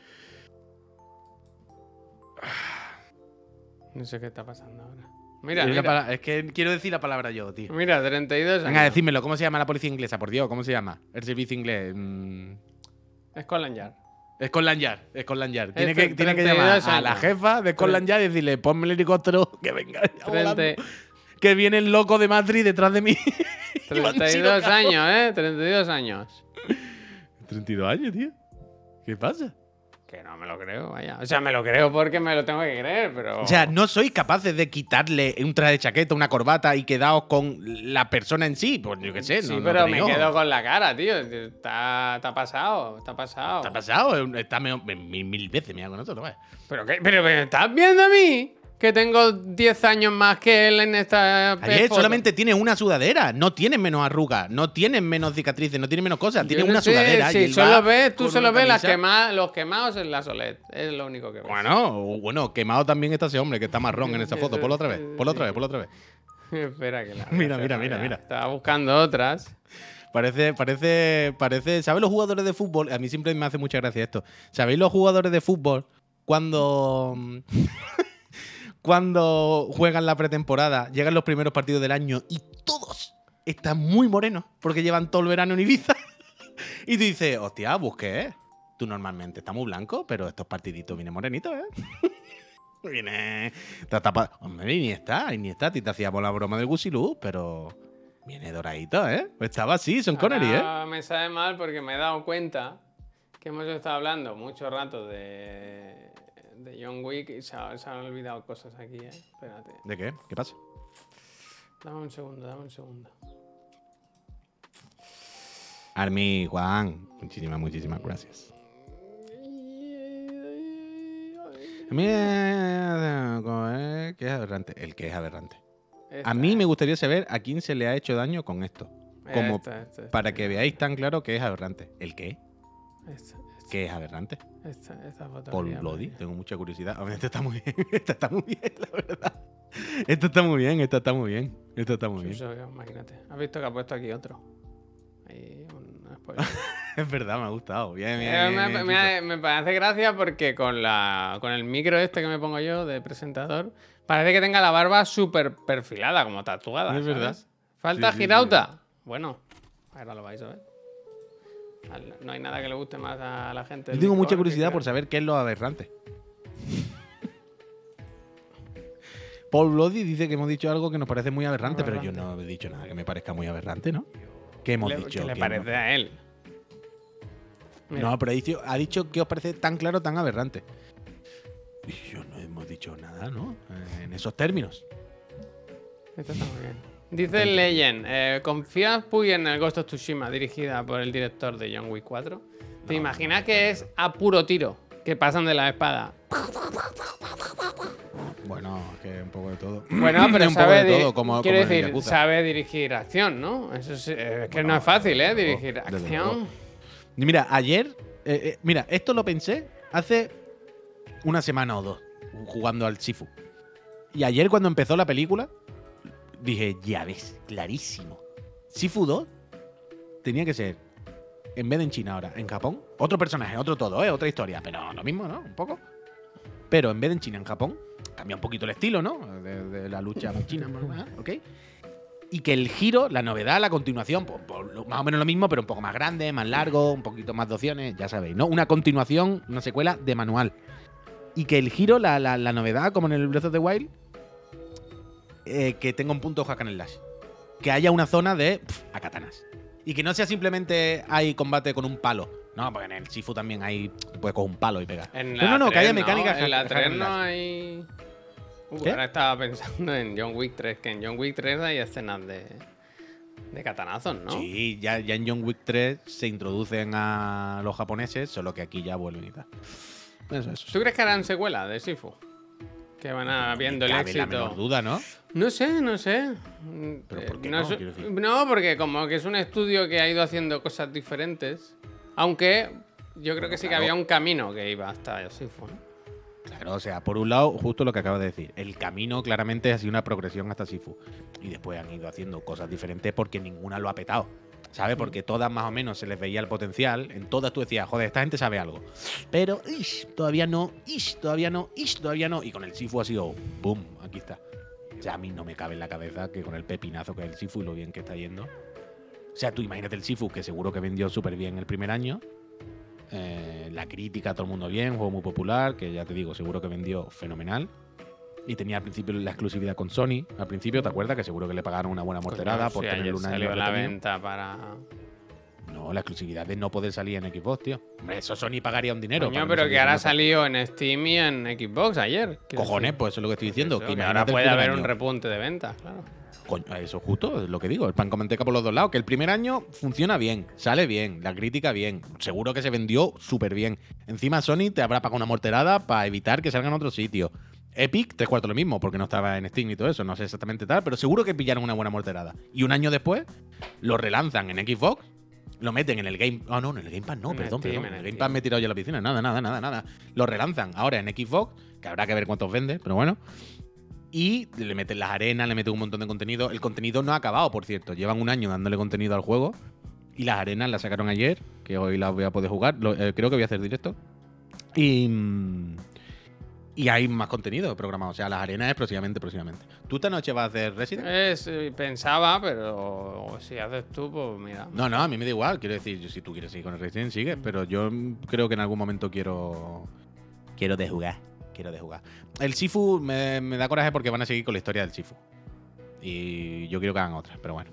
No sé qué está pasando ahora. Mira, Es, mira. que quiero decir la palabra yo, tío. Mira, 32 años. Venga, decídmelo, ¿cómo se llama la policía inglesa? Por Dios, ¿cómo se llama? El servicio inglés. Mm. Scotland Yard. Scotland Yard, Scotland Yard. Tiene que, tiene que 32 llamar a la jefa de Scotland Yard y decirle, ponme el helicóptero (laughs) que venga. ya volando, 30 que viene el loco de Madrid detrás de mí. Iván 32 Chino años, ¿eh? 32 años. 32 años, tío. ¿Qué pasa? Que no me lo creo, vaya. O sea, me lo creo porque me lo tengo que creer, pero. O sea, no sois capaces de quitarle un traje de chaqueta, una corbata y quedaos con la persona en sí. Pues yo qué sé, Sí, no, no pero me quedo con la cara, tío. Está, está pasado, está pasado. ¿Te ha pasado? Está mil, mil veces mira con nosotros, vaya. ¿Pero qué? ¿Pero me estás viendo a mí? Que tengo 10 años más que él en esta. Ayer foto. solamente tienes una sudadera, no tienes menos arrugas, no tienes menos cicatrices, no tienes menos cosas, no una sé sudadera. si y solo ves, tú solo ves las camisa. quema- los quemados en la Solet. Es lo único que ves. Bueno, bueno, quemado también está ese hombre que está marrón en esa foto. Ponlo otra vez, ponlo otra vez, ponlo otra vez. (laughs) Espera que la. (laughs) Mira, mira, mira, mira. Estaba buscando otras. Parece, parece, parece. ¿Sabéis los jugadores de fútbol? A mí siempre me hace mucha gracia esto. ¿Sabéis los jugadores de fútbol cuando. (laughs) cuando juegan la pretemporada, llegan los primeros partidos del año y todos están muy morenos porque llevan todo el verano en Ibiza? (laughs) y tú dices, hostia, busqué. Tú normalmente estás muy blanco, pero estos partiditos vienen morenitos, ¿eh? (laughs) viene. Te tapa- Hombre, ni está, ni está. Te hacíamos la broma del Gusilú, pero. Viene doradito, ¿eh? Estaba así, Son Connery, ¿eh? Me sabe mal porque me he dado cuenta que hemos estado hablando mucho rato de, de John Wick y se, ha- se han olvidado cosas aquí, ¿eh? Espérate. ¿De qué? ¿Qué pasa? Dame un segundo, dame un segundo. Army, Juan, muchísimas, muchísimas gracias. A mí, ¿cómo es? ¿qué es aberrante? El que es aberrante. Esta, A mí me gustaría saber a quién se le ha hecho daño con esto. como esta, esta, esta, Para que veáis tan claro que es aberrante. ¿El qué? Esta, ¿Qué es aberrante? esta, esta Paul Bloody. Tengo mucha curiosidad. Esta está muy bien. (laughs) Esta está muy bien, la verdad. Esta está muy bien, esta está muy bien. Esta está muy bien. Imagínate. ¿Has visto que ha puesto aquí otro? Ahí un spoiler. (laughs) Es verdad, me ha gustado. Bien, bien. Eh, bien, me, me- me parece gracia porque con, la, con el micro este que me pongo yo de presentador, parece que tenga la barba súper perfilada, como tatuada. Es verdad. ¿Falta Sí, sí, sí, girauta? Bueno, ahora lo vais a ver. No hay nada que le guste más a la gente. Yo tengo Discord mucha curiosidad por saber qué es lo aberrante. Paul Bloody dice que hemos dicho algo que nos parece muy aberrante, pero yo no he dicho nada que me parezca muy aberrante, ¿no? ¿Qué hemos le- dicho? que le ¿Qué parece no? a él. Mira, No, pero ha dicho, ha dicho que os parece tan claro, tan aberrante. Y yo no hemos dicho nada, ¿no? En esos términos. Esto está muy bien. Dice Legend, eh, ¿confías Puy en el Ghost of Tsushima dirigida por el director de John Wick 4? ¿Te imaginas que es a puro tiro? Que pasan de la espada. Bueno, es que un poco de todo. (clears throat) Bueno, pero un poco sabe, de di- todo, como, quiero como decir, sabe dirigir acción, ¿no? Eso sí, es que Bueno, no es fácil, ¿eh? Dirigir acción. Mira, ayer, eh, eh, mira, esto lo pensé hace una semana o dos, jugando al Sifu. Y ayer cuando empezó la película, dije, ya ves, clarísimo. Sifu 2 tenía que ser, en vez de en China ahora, en Japón, otro personaje, otro todo, ¿eh? otra historia, pero lo mismo, ¿no? Un poco. Pero en vez de en China, en Japón, cambia un poquito el estilo, ¿no? De, de la lucha china, (laughs) ¿ok? y que el giro, la novedad, la continuación, pues, pues, más o menos lo mismo, pero un poco más grande, más largo, un poquito más de opciones, ya sabéis, ¿no? Una continuación, una secuela de manual. Y que el giro, la, la- la novedad, como en el Breath of the Wild, eh, que tenga un punto hack and slash. Que haya una zona de a katanas. Y que no sea simplemente hay combate con un palo. No, porque en el Sifu también hay. Puedes coger un palo y pegar. En No, no, no, que haya 3 mecánicas En la hack- 3 hack and no hay. Uh, ¿Qué? ahora estaba pensando en John Wick 3, que en John Wick 3 hay escenas de. de katanazos, ¿no? Sí, ya, ya en John Wick 3 se introducen a los japoneses, solo que aquí ya vuelven y tal. Eso, eso. ¿Tú crees que harán secuela de Sifu? Que van a viendo el Cabe la menor éxito. duda, ¿no? No sé, no sé. ¿Pero eh, por qué no, porque como que es un estudio que ha ido haciendo cosas diferentes. Aunque yo creo que sí que había un camino que iba hasta Sifu. ¿no? Claro, o sea, por un lado, justo lo que acabas de decir. El camino claramente ha sido una progresión hasta Sifu. Y después han ido haciendo cosas diferentes porque ninguna lo ha petado. ¿Sabes? Porque todas más o menos se les veía el potencial. En todas tú decías, joder, esta gente sabe algo. Pero, ish, todavía no, ish, todavía no, ish, todavía no. Y con el Sifu ha sido, boom, aquí está. O sea, a mí no me cabe en la cabeza que con el pepinazo que es el Sifu y lo bien que está yendo. O sea, tú imagínate el Sifu, que seguro que vendió súper bien el primer año. Eh, la crítica, todo el mundo bien, juego muy popular, que ya te digo, seguro que vendió fenomenal. Y tenía al principio la exclusividad con Sony. Al principio, ¿te acuerdas? Que seguro que le pagaron una buena morterada por tener ayer un año salió la retenido. venta para. No, la exclusividad de no poder salir en Xbox, tío. Hombre, eso Sony pagaría un dinero. Coño, no pero que ahora ha en otra. salido en Steam y en Xbox ayer. Cojones, decir. pues eso es lo que estoy diciendo. Eso, que que ahora puede haber un repunte de ventas, claro. Coño, eso justo es lo que digo. El pan con manteca por los dos lados. Que el primer año funciona bien, sale bien, la crítica bien. Seguro que se vendió súper bien. Encima Sony te habrá pagado una morterada para evitar que salga en otro sitio. Epic, tres cuartos lo mismo, porque no estaba en Steam y todo eso, no sé exactamente tal, pero seguro que pillaron una buena morterada. Y un año después, lo relanzan en Xbox, lo meten en el Game. Ah, no, en el Game Pass no, En perdón, Steam, perdón. en el. Game Pass me he tirado yo a la piscina. Nada, nada, nada, nada. Lo relanzan ahora en Xbox, que habrá que ver cuántos vende, pero bueno. Y le meten las arenas, le meten un montón de contenido. El contenido no ha acabado, por cierto. Llevan un año dándole contenido al juego. Y las arenas las sacaron ayer, que hoy las voy a poder jugar. Lo- eh, creo que voy a hacer directo. Y. mm, Y hay más contenido programado. O sea, las arenas es próximamente, próximamente. ¿Tú esta noche vas a hacer Resident? Es, eh, pensaba, pero si haces tú, pues mira. No, no, a mí me da igual. Quiero decir, si tú quieres seguir con el Resident, sigue. Pero yo mm, creo que en algún momento quiero. Quiero de jugar. Quiero de jugar. El Sifu me, me da coraje porque van a seguir con la historia del Sifu. Y yo quiero que hagan otras, pero bueno.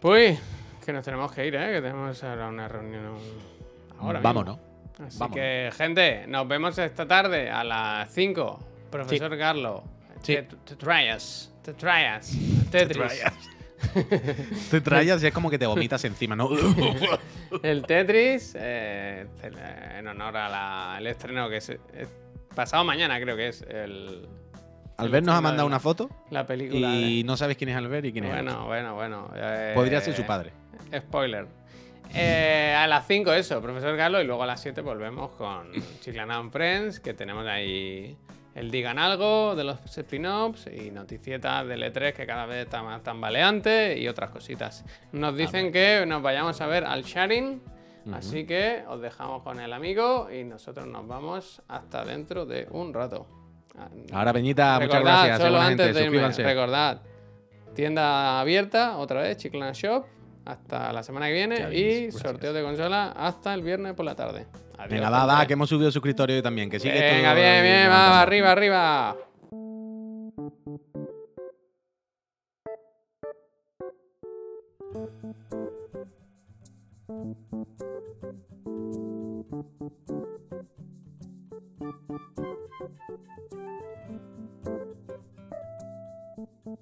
Pues, que nos tenemos que ir, ¿eh? Que tenemos ahora una reunión ahora. mismo. Así que, gente, nos vemos esta tarde a las 5. Profesor Carlos. Sí. Te, te trayas. Te trayas. Tetris. (laughs) Te trayas y es como que te vomitas encima, ¿no? (laughs) El Tetris, eh, en honor al estreno que es, es pasado mañana, creo que es el, Albert nos ha mandado una foto la película. y de- no sabes quién es Albert y quién es bueno, bueno, bueno. eh, Podría ser su padre. Spoiler. Eh, a las 5 eso, profesor Carlos, y luego a las 7 volvemos con Chiclana and Friends, que tenemos ahí el Digan Algo de los spin-offs y noticietas del E3 que cada vez está más tambaleante y otras cositas. Nos dicen que nos vayamos a ver al Sharing, así que os dejamos con el amigo y nosotros nos vamos hasta dentro de un rato. Ah, Ahora, Peñita, muchas gracias. solo antes de irme, recordad, tienda abierta otra vez, Chiclana Shop, hasta la semana que viene y gracias. sorteo de consola hasta el viernes por la tarde. Adiós, Venga, da, da, que hemos subido suscriptorio hoy también. Que esto- Venga, bien, bien, va, va, arriba, arriba.